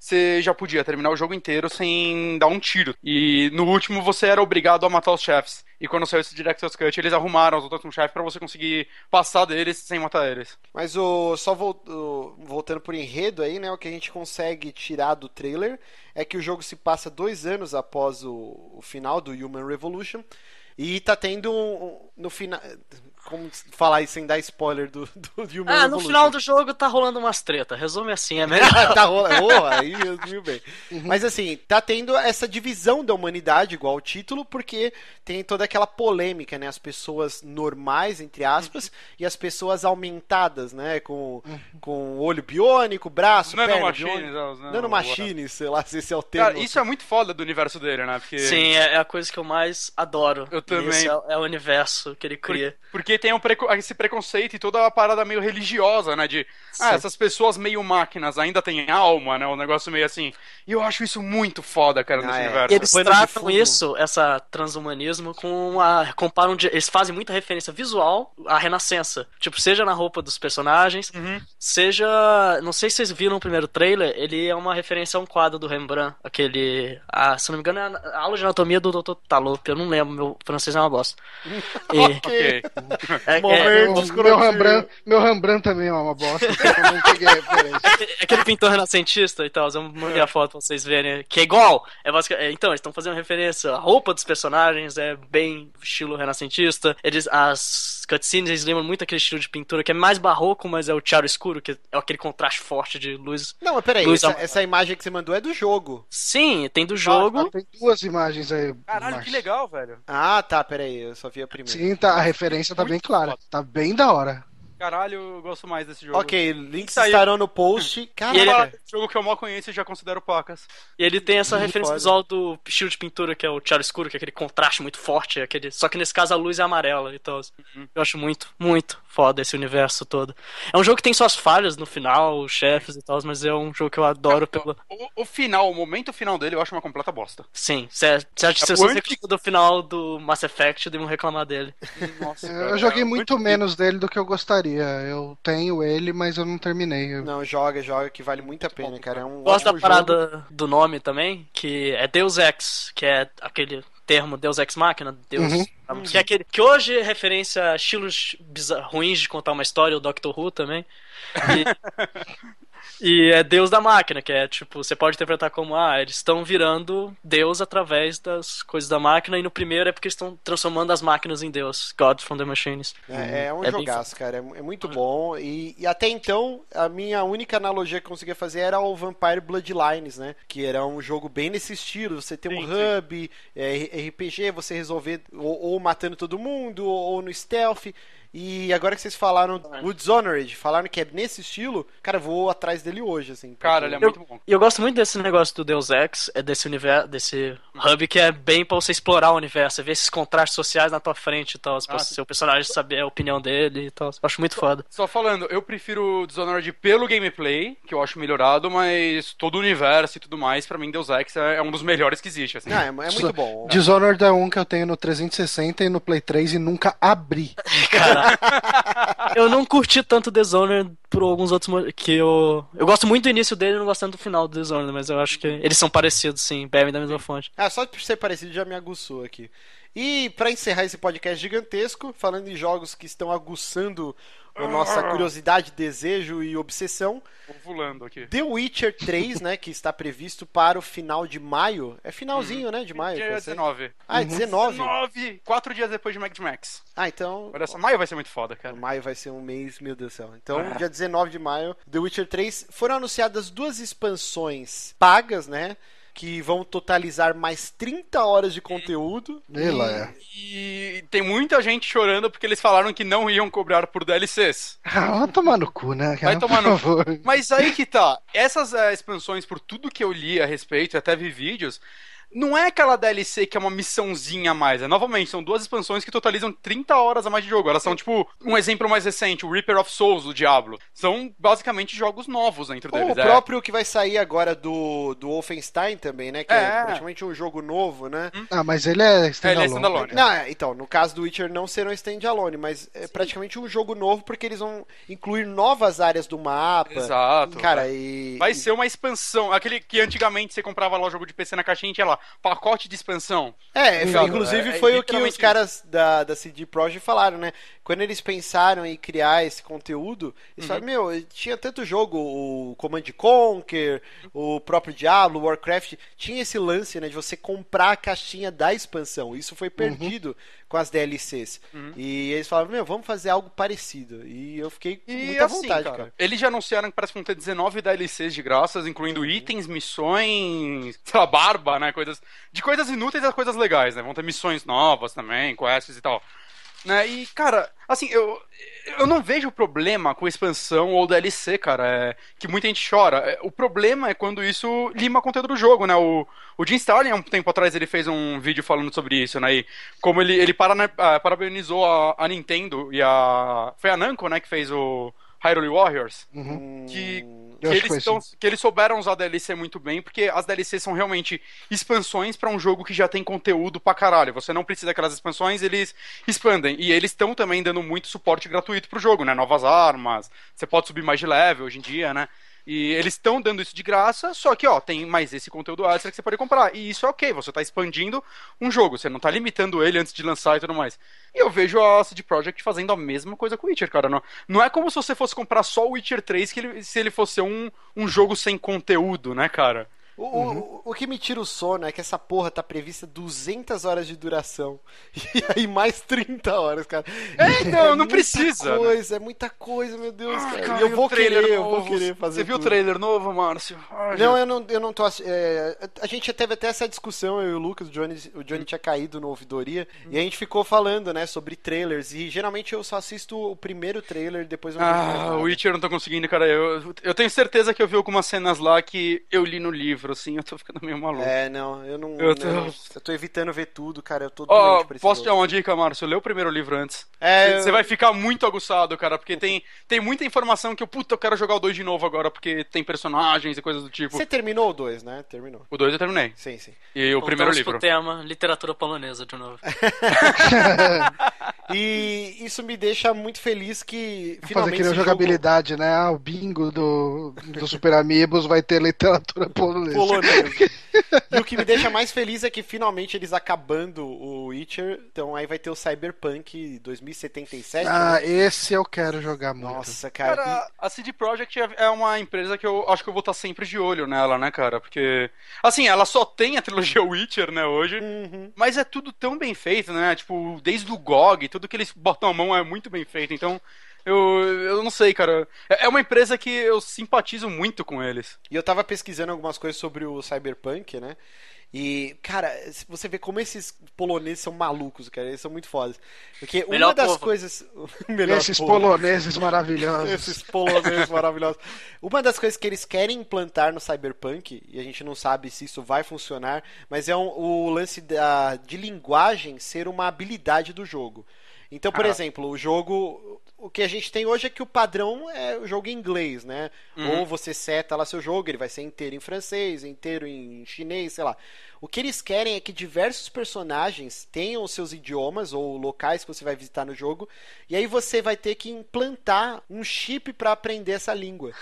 Você já podia terminar o jogo inteiro sem dar um tiro. E no último você era obrigado a matar os chefes. E quando saiu esse Director's Cut, eles arrumaram os outros chefes pra você conseguir passar deles sem matar eles. Mas o só o- voltando por enredo aí, né? O que a gente consegue tirar do trailer é que o jogo se passa dois anos após o, o final do Human Revolution e tá tendo um, um- no final como falar isso sem dar spoiler do, do Human Ah, no final do jogo tá rolando umas treta. Resume assim, é melhor. tá rolando. Oh, aí resumiu bem. Mas assim, tá tendo essa divisão da humanidade, igual o título, porque tem toda aquela polêmica, né? As pessoas normais, entre aspas, e as pessoas aumentadas, né? Com, com olho biônico, braço, perna Nanomachines, biônica. é, os nano- Nanomachines, sei lá se esse é o termo. Cara, isso é muito foda do universo dele, né? Porque, Sim, é é a coisa que eu mais adoro. Eu também. Esse é, é o universo que ele por- cria. Porque tem um preco- esse preconceito e toda a parada meio religiosa, né? De, ah, essas pessoas meio máquinas ainda têm alma, né? Um negócio meio assim. E eu acho isso muito foda, cara, Ah, nesse é. universo. E eles Pano tratam isso, essa transhumanismo, com a. comparam. de- Eles fazem muita referência visual à renascença. Tipo, seja na roupa dos personagens, Uhum. seja. Não sei se vocês viram o primeiro trailer, ele é uma referência a um quadro do Rembrandt, aquele. Ah, se não me engano, é a aula de anatomia do Dr. Talop, eu não lembro, meu francês é uma bosta. E, Ok. É, Momento. é- Meu, escrotinho. meu Rembrandt, meu Rembrandt também é uma bosta, eu não peguei a referência. aquele pintor renascentista e tal, eu mandei a foto pra vocês verem, que é igual. É é, então, eles estão fazendo referência, a roupa dos personagens é bem estilo renascentista, eles, as cutscenes eles lembram muito aquele estilo de pintura que é mais barroco, mas é o chiaro escuro, que é aquele contraste forte de luz. Não, mas peraí, essa, essa imagem que você mandou é do jogo. Sim, tem do jogo. Ah, tem duas imagens aí. Caralho, Marcos. que legal, velho. Ah, tá, peraí, eu só vi a primeira. Sim, tá, a referência tá bem clara. Tá bem da hora. Caralho, eu gosto mais desse jogo. Ok, links Saiu. estarão no post. E ele-. Jogo que eu mal conheço e já considero pacas. E ele tem essa Muito referência foda. visual do estilo de pintura que é o chiaro escuro, que é aquele contraste muito forte, aquele... só que nesse caso a luz é amarela e tal. Uhum. Eu acho muito, muito foda esse universo todo. É um jogo que tem suas falhas no final, os chefes e tal, mas é um jogo que eu adoro pelo. O, o final, o momento final dele, eu acho uma completa bosta. Sim, se, se, se É anti- reclamou do final do Mass Effect, deviam reclamar dele. Nossa, Eu joguei muito menos dele do que eu gostaria. Eu tenho ele, mas eu não terminei. Eu- Não, joga, joga, que vale muito a pena, cara. É um Gosto da parada do nome também, que é Deus Ex, que é aquele termo Deus Ex Machina, Deus. Uhum. Que é aquele. Que hoje é referência a estilos bizar- ruins de contar uma história, o Doctor Who também. E, e é Deus da máquina, que é tipo, você pode interpretar como, ah, eles estão virando Deus através das coisas da máquina, e no primeiro é porque eles estão transformando as máquinas em Deus. God from the Machines. É, é um É bem jogaço, cara. É, é muito bom. E, e até então, a minha única analogia que eu conseguia fazer era o Vampire Bloodlines, né? Que era um jogo bem nesse estilo. Você tem um Sim, sim. hub, é, RPG, você resolver ou, ou matando todo mundo, ou, ou no stealth. E agora que vocês falaram o Dishonored, falaram que é nesse estilo, cara, eu vou atrás dele hoje, assim. Cara, porque- ele é muito bom. E eu gosto muito desse negócio do Deus Ex, é desse universo, desse hub que é bem pra você explorar o universo, ver esses contrastes sociais na tua frente e tal, pra Ah, sim. seu personagem saber a opinião dele e tal. Eu acho muito foda. Só falando, eu prefiro o Dishonored pelo gameplay, que eu acho melhorado, mas todo o universo e tudo mais, pra mim, Deus Ex é é um dos melhores que existe, assim. Não, é, é muito bom. Dishonored é um que eu tenho no 360 e no Play 3 e nunca abri. Cara, eu não curti tanto Dishonored por alguns outros que eu eu gosto muito do início dele e não gosto tanto do final do Dishonored, mas eu acho que eles são parecidos sim, bebem da mesma fonte. Ah, só por ser parecido já me aguçou aqui. E pra encerrar esse podcast gigantesco, falando em jogos que estão aguçando a nossa curiosidade, desejo e obsessão, Tô voando aqui. The Witcher 3, né, que está previsto para o final de maio. É finalzinho, né, de maio? Dia vai ser? 19. Ah, é 19? 19! Quatro dias depois de Mad Max. Ah, então Olha só, maio vai ser muito foda, cara. Maio vai ser um mês, meu Deus do céu. Então, dia 19 de maio, The Witcher 3, foram anunciadas duas expansões pagas, né? Que vão totalizar mais 30 horas de conteúdo. Ela é. E tem muita gente chorando porque eles falaram que não iam cobrar por DLCs. Ah, vai tomar no cu, né? Vai tomar no favor. Mas aí que tá. Essas eh, expansões, por tudo que eu li a respeito, e até vi vídeos, não é aquela DLC que é uma missãozinha a mais. É, novamente, são duas expansões que totalizam 30 horas a mais de jogo. Elas são, tipo, um exemplo mais recente, o Reaper of Souls do Diablo. São basicamente jogos novos dentro Ou deles. o é. próprio que vai sair agora do, do Wolfenstein também, né? Que é, É. praticamente um jogo novo, né? Ah, mas ele é É, ele é standalone. standalone. Não, é, então, no caso do Witcher não serão standalone, mas é praticamente um jogo novo porque eles vão incluir novas áreas do mapa. Exato. Cara, e. Vai e- ser uma expansão. Aquele que antigamente você comprava lá o jogo de PC na caixinha e tinha lá pacote de expansão. É, Ligado? inclusive É, é foi o que os caras da, da CD Projekt falaram, né? Quando eles pensaram em criar esse conteúdo, eles falaram, meu, tinha tanto jogo, o Command Conquer, o próprio Diablo, o Warcraft, tinha esse lance, né, de você comprar a caixinha da expansão. Isso foi perdido com as DLCs. E eles falaram, meu, vamos fazer algo parecido. E eu fiquei com E muita assim, vontade, cara, cara. eles já anunciaram que parece que vão ter 19 DLCs de graças, incluindo itens, missões, sei lá, barba, né? Coisas. De coisas inúteis a coisas legais, né? Vão ter missões novas também, quests e tal. Né? E, cara, assim, eu, eu não vejo problema com expansão ou DLC, cara. É, que muita gente chora. É, O problema é quando isso lima conteúdo do jogo, né? O, o Jim Starlin, há um tempo atrás, ele fez um vídeo falando sobre isso, né? E como ele, ele ah, parabenizou a, a Nintendo e a. Foi a Namco, né, que fez o Hyrule Warriors. Uhum. Que, Eu que eles tão- que eles souberam usar a DLC muito bem, porque as DLCs são realmente expansões pra um jogo que já tem conteúdo pra caralho. Você não precisa daquelas expansões, eles expandem. E eles estão também dando muito suporte gratuito pro jogo, né? Novas armas, você pode subir mais de level hoje em dia, né? E eles estão dando isso de graça, só que, ó, tem mais esse conteúdo extra que você pode comprar. E isso é ok, você tá expandindo um jogo, você não tá limitando ele antes de lançar e tudo mais. E eu vejo a CD Projekt fazendo a mesma coisa com o Witcher, cara. Não, não é como se você fosse comprar só o Witcher 3 que ele- se ele fosse um, um jogo sem conteúdo, né, cara? O, o- o que me tira o sono é que essa porra tá prevista 200 horas de duração. E aí mais 30 horas, cara. É, então, não muita precisa, né? coisa, é muita coisa, meu Deus, Ah, cara. cara, eu vou querer, eu vou novo? querer fazer Você viu o trailer novo, Márcio? Não, eu não, eu não tô. é, a gente teve até essa discussão, eu e o Lucas, o Johnny, o Hum. Johnny tinha caído no ouvidoria, e a gente ficou falando, né, sobre trailers. E geralmente eu só assisto o primeiro trailer, depois eu não Ah, o Witcher eu não tô conseguindo, cara. Eu, eu tenho certeza que eu vi algumas cenas lá que eu li no livro, assim, eu tô ficando meio maluco. É, não, eu não. Eu tô- eu tô evitando ver tudo, cara. Eu tô Ó, doente pra esse posso te dar uma dica, Márcio? Lê o primeiro livro antes. É, Você eu- vai ficar muito aguçado, cara, porque tem, tem muita informação que eu, puta, eu quero jogar o 2 de novo agora, porque tem personagens e coisas do tipo. Você terminou o 2, né? Terminou. O 2 eu terminei. Sim, sim. E o primeiro livro. pro tema literatura polonesa de novo. E isso me deixa muito feliz que Fazer esse jogabilidade, né? Ah, o bingo do, do Super Amigos vai ter literatura polonesa. e o que me deixa mais feliz é que finalmente eles acabando o Witcher, então aí vai ter o Cyberpunk 2077. Ah, né? esse eu quero jogar muito. Nossa, cara. Cara, a CD Projekt é- é uma empresa que eu acho que eu vou estar sempre de olho nela, né, cara? Porque, assim, ela só tem a trilogia Witcher, né, hoje. Uhum. Mas é tudo tão bem feito, né? Tipo, desde o GOG, tudo que eles botam a mão é muito bem feito. Então, eu, eu não sei, cara. É é uma empresa que eu simpatizo muito com eles. E eu tava pesquisando algumas coisas sobre o Cyberpunk, né? E, cara, se você vê como esses poloneses são malucos, cara. Eles são muito fodas. Porque Melhor uma das povo. coisas. Melhor Esses povo. poloneses maravilhosos. Esses poloneses maravilhosos. Uma das coisas que eles querem implantar no Cyberpunk, e a gente não sabe se isso vai funcionar, mas é um- o lance da, de linguagem ser uma habilidade do jogo. Então, por Ah. exemplo, o jogo. O que a gente tem hoje é que o padrão é o jogo em inglês, né? Ou você seta lá seu jogo, ele vai ser inteiro em francês, inteiro em chinês, sei lá. O que eles querem é que diversos personagens tenham seus idiomas ou locais que você vai visitar no jogo, e aí você vai ter que implantar um chip para aprender essa língua.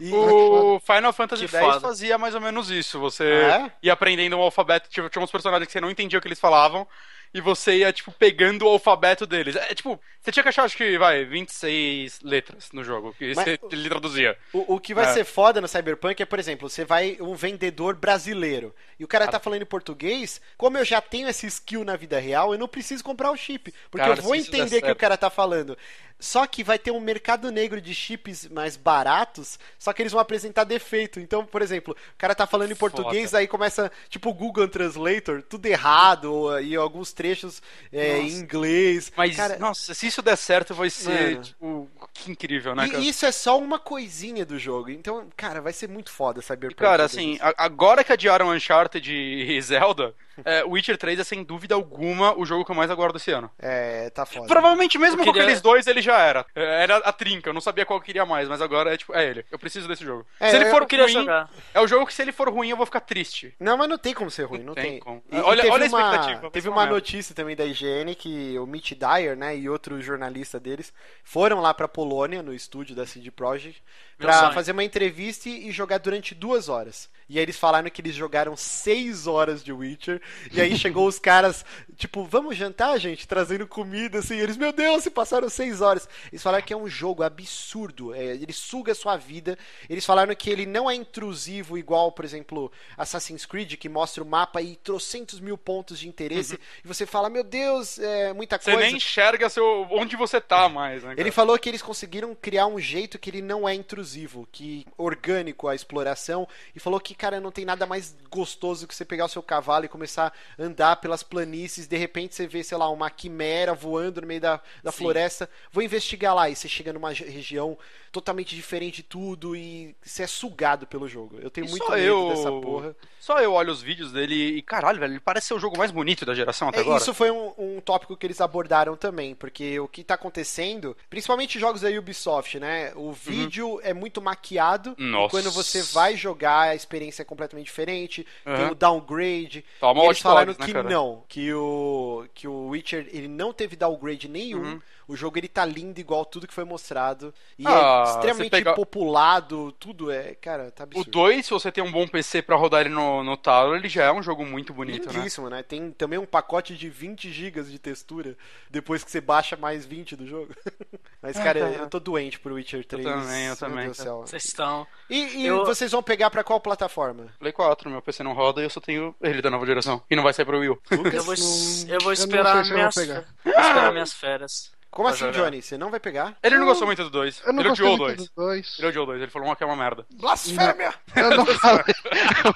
E- O Final Fantasy X fazia mais ou menos isso. Você É? ia aprendendo o alfabeto, tipo, tinha uns personagens que você não entendia o que eles falavam, e você ia, tipo, pegando o alfabeto deles. É, tipo, você tinha que achar, acho que, vai, 26 letras no jogo, que Mas- você, ele traduzia. O, o que vai É. ser foda no Cyberpunk é, por exemplo, você vai um vendedor brasileiro e o cara tá falando em português, como eu já tenho esse skill na vida real, eu não preciso comprar o chip, porque Cara, eu vou entender que o cara tá falando. Só que vai ter um mercado negro de chips mais baratos, só que eles vão apresentar defeito. Então, por exemplo, o cara tá falando em Foda. português, aí começa, tipo, o Google Translator, tudo errado, e alguns trechos é, em inglês. Mas, Cara, nossa, se isso der certo, vai ser, tipo, que incrível, né, cara? e isso é só uma coisinha do jogo. Então, cara, vai ser muito foda Cyberpunk. Cara, assim, agora que adiaram Uncharted e Zelda, é, Witcher 3 é sem dúvida alguma o jogo que eu mais aguardo esse ano. É, tá foda. Provavelmente mesmo Eu com queria- aqueles dois ele já era. É, Era a trinca, eu não sabia qual eu queria mais, mas agora é tipo, é ele. Eu preciso desse jogo. É, se ele eu- for Eu queria ruim, jogar. é o jogo que se ele for ruim eu vou ficar triste. Não, mas não tem como ser ruim, não, Não tem. tem como. E- e Olha- teve olha a uma, expectativa, vai Teve uma notícia também da IGN que o Mitch Dyer, né, e outro jornalista deles foram lá pra Polônia, no estúdio da CD Projekt, Sonho. fazer uma entrevista e jogar durante duas horas. E aí eles falaram que eles jogaram seis horas de Witcher. E aí chegou os caras, tipo, vamos jantar, gente? Trazendo comida, assim. Eles, meu Deus, se passaram seis horas. Eles falaram que é um jogo absurdo. é, ele suga a sua vida. Eles falaram que ele não é intrusivo, igual, por exemplo, Assassin's Creed, que mostra o mapa e trocentos mil pontos de interesse. E você fala, meu Deus, é muita Você coisa. nem enxerga seu, onde você tá mais, né? Ele falou que eles conseguiram criar um jeito que ele não é intrusivo, que orgânico a exploração, e falou que, cara, não tem nada mais gostoso que você pegar o seu cavalo e começar a andar pelas planícies, de repente você vê, sei lá, uma quimera voando no meio da, da Sim. floresta, vou investigar lá, e você chega numa região totalmente diferente de tudo e você é sugado pelo jogo. Eu tenho E muito medo eu- dessa porra. Só eu olho os vídeos dele e, caralho, velho, ele parece ser o jogo mais bonito da geração até É, agora. Isso foi um, um tópico que eles abordaram também, porque o que tá acontecendo, principalmente jogos da Ubisoft, né? O vídeo é muito maquiado, e Nossa. quando você vai jogar, a experiência é completamente diferente, tem Aham. o downgrade. Toma e eles falaram Dogs, né, que cara? não, que o, que o Witcher ele não teve downgrade nenhum. Uhum. O jogo ele tá lindo igual tudo que foi mostrado. E Ah, é extremamente pega- populado, tudo é. Cara, tá O absurdo. 2, se você tem um bom PC pra rodar ele no, no talo, ele já é um jogo muito bonito, né? Lindíssimo, né? Tem também um pacote de 20 GB de textura depois que você baixa mais 20 do jogo. Mas, cara, cara. eu tô doente por Witcher 3. também, eu Meu também, Deus do céu. Vocês estão. E, e Eu- vocês vão pegar pra qual plataforma? Play 4, meu PC não roda e eu só tenho ele da nova geração. E não vai sair pro Wii U. Lucas? Eu vou, não- eu vou eu esperar eu vou minhas, pegar. vou esperar minhas férias. Como assim, jogar. Johnny? Você não vai pegar? Ele não gostou muito do 2. Eu não Ele odiou o muito 2. dos dois. Ele odiou o 2, ele falou que é uma merda. Blasfêmia! Eu não falei.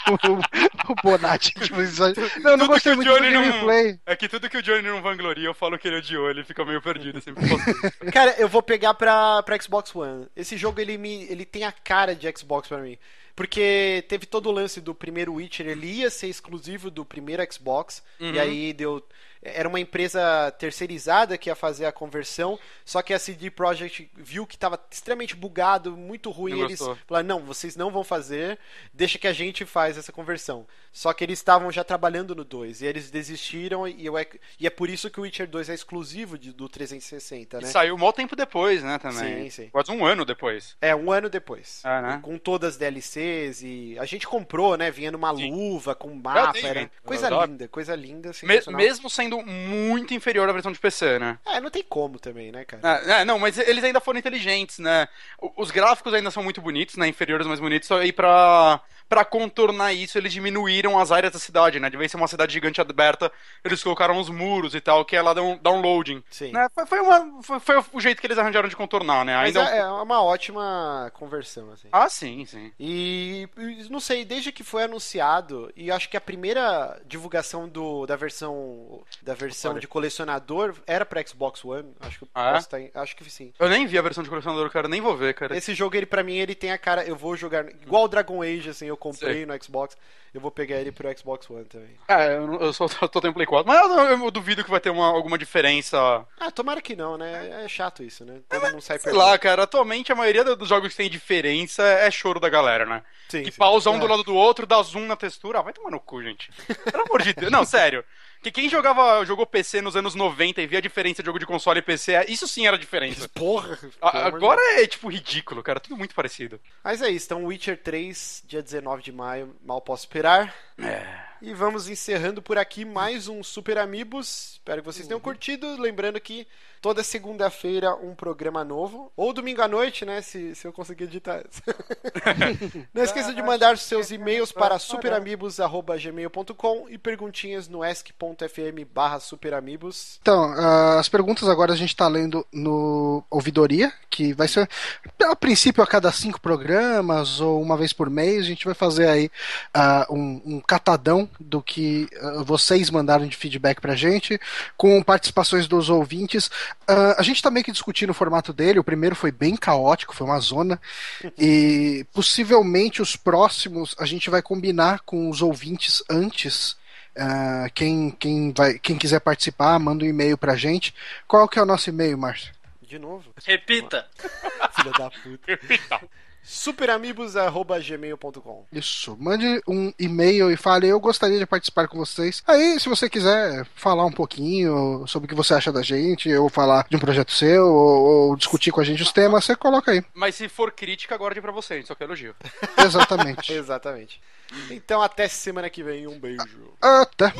o, o Bonatti, tipo, isso aí. Não, eu não gostei muito do não- gameplay. É que tudo que o Johnny não vangloria, eu falo que ele odiou, ele fica meio perdido, sempre posso. Cara, eu vou pegar pra, pra Xbox One. Esse jogo, ele, me, ele tem a cara de Xbox pra mim. Porque teve todo o lance do primeiro Witcher, ele ia ser exclusivo do primeiro Xbox, Uhum. e aí deu... Era uma empresa terceirizada que ia fazer a conversão, só que a CD Projekt viu que estava extremamente bugado, muito ruim, Não eles gostou. falaram, não, vocês não vão fazer, deixa que a gente faz essa conversão. Só que eles estavam já trabalhando no 2, e eles desistiram, e, eu, e é por isso que o Witcher 2 é exclusivo de- do 360, E né? saiu um mó tempo depois, né, também. Sim, sim. Quase um ano depois. É, um ano depois. É, né? Com todas as DLCs e. A gente comprou, né? Vinha numa Sim. luva, com mapa. Era... Coisa linda, coisa linda. Me- mesmo sendo muito inferior à versão de PC, né? É, não tem como também, né, cara? É, é, não, mas eles ainda foram inteligentes, né? Os gráficos ainda são muito bonitos, né? Inferiores, mais bonitos. Aí pra, pra contornar isso, eles diminuíram as áreas da cidade, né? De vez em ser uma cidade gigante aberta, eles colocaram os muros e tal, que é lá um downloading. Sim. Né? Foi, foi, uma, foi, foi o jeito que eles arranjaram de contornar, né? Mas Ainda é, é uma ótima conversão, assim. Ah, sim, sim. E e não sei, desde que foi anunciado, e acho que a primeira divulgação do, da versão da versão Olha. de colecionador era pra Xbox One. Acho que Ah, é? estar em- acho que sim. Eu nem vi a versão de colecionador, cara, nem vou ver, cara. Esse jogo, ele para mim, ele tem a cara. Eu vou jogar. Igual o Dragon Age, assim, eu comprei no Xbox. Eu vou pegar ele pro Xbox One também. É, eu, eu só tô, tendo Play 4, mas eu, eu duvido que vai ter uma, alguma diferença. Ah, tomara que não, né? É chato isso, né? Todo mundo sai Sei lá, cara, atualmente a maioria do- dos jogos que tem diferença é choro da galera, né? Sim, que sim. pausa um É. do lado do outro, dá zoom na textura. Ah, vai tomar no cu, gente. Pelo amor de Deus. Não, sério. Que quem jogava, jogou PC nos anos 90 e via a diferença de jogo de console e PC, isso sim era diferença. Porra! A- Agora é, tipo, ridículo, cara. Tudo muito parecido. Mas é isso, então Witcher 3, dia 19 de maio, mal posso esperar. É. E vamos encerrando por aqui mais um Super Amigos. Espero que vocês Uhum. tenham curtido. Lembrando que toda segunda-feira um programa novo. Ou domingo à noite, né? Se, se eu conseguir editar. Não esqueça de mandar seus e-mails para superamigos.gmail.com e perguntinhas no ask.fm barra superamigos. Então, ah, as perguntas agora a gente tá lendo no Ouvidoria, que vai ser, a princípio, a cada cinco programas ou uma vez por mês. A gente vai fazer aí ah, um, um catadão do que ah, vocês mandaram de feedback pra gente, com participações dos ouvintes. Ah, a gente tá meio que discutindo o formato dele. O primeiro foi bem caótico, foi uma zona. E possivelmente os próximos a gente vai combinar com os ouvintes antes. Ah, quem, quem, vai, quem quiser participar, manda um e-mail pra gente. Qual que é o nosso e-mail, Márcio? De novo. Repita. Filha da puta. superamigos.gmail.com. Isso. Mande um e-mail e fale, eu gostaria de participar com vocês. Aí, se você quiser falar um pouquinho sobre o que você acha da gente, ou falar de um projeto seu, ou, ou discutir com a gente os temas, você coloca aí. Mas se for crítica, guarde pra você, a gente só quer elogio. Exatamente. Exatamente. Então até semana que vem. Um beijo. Até.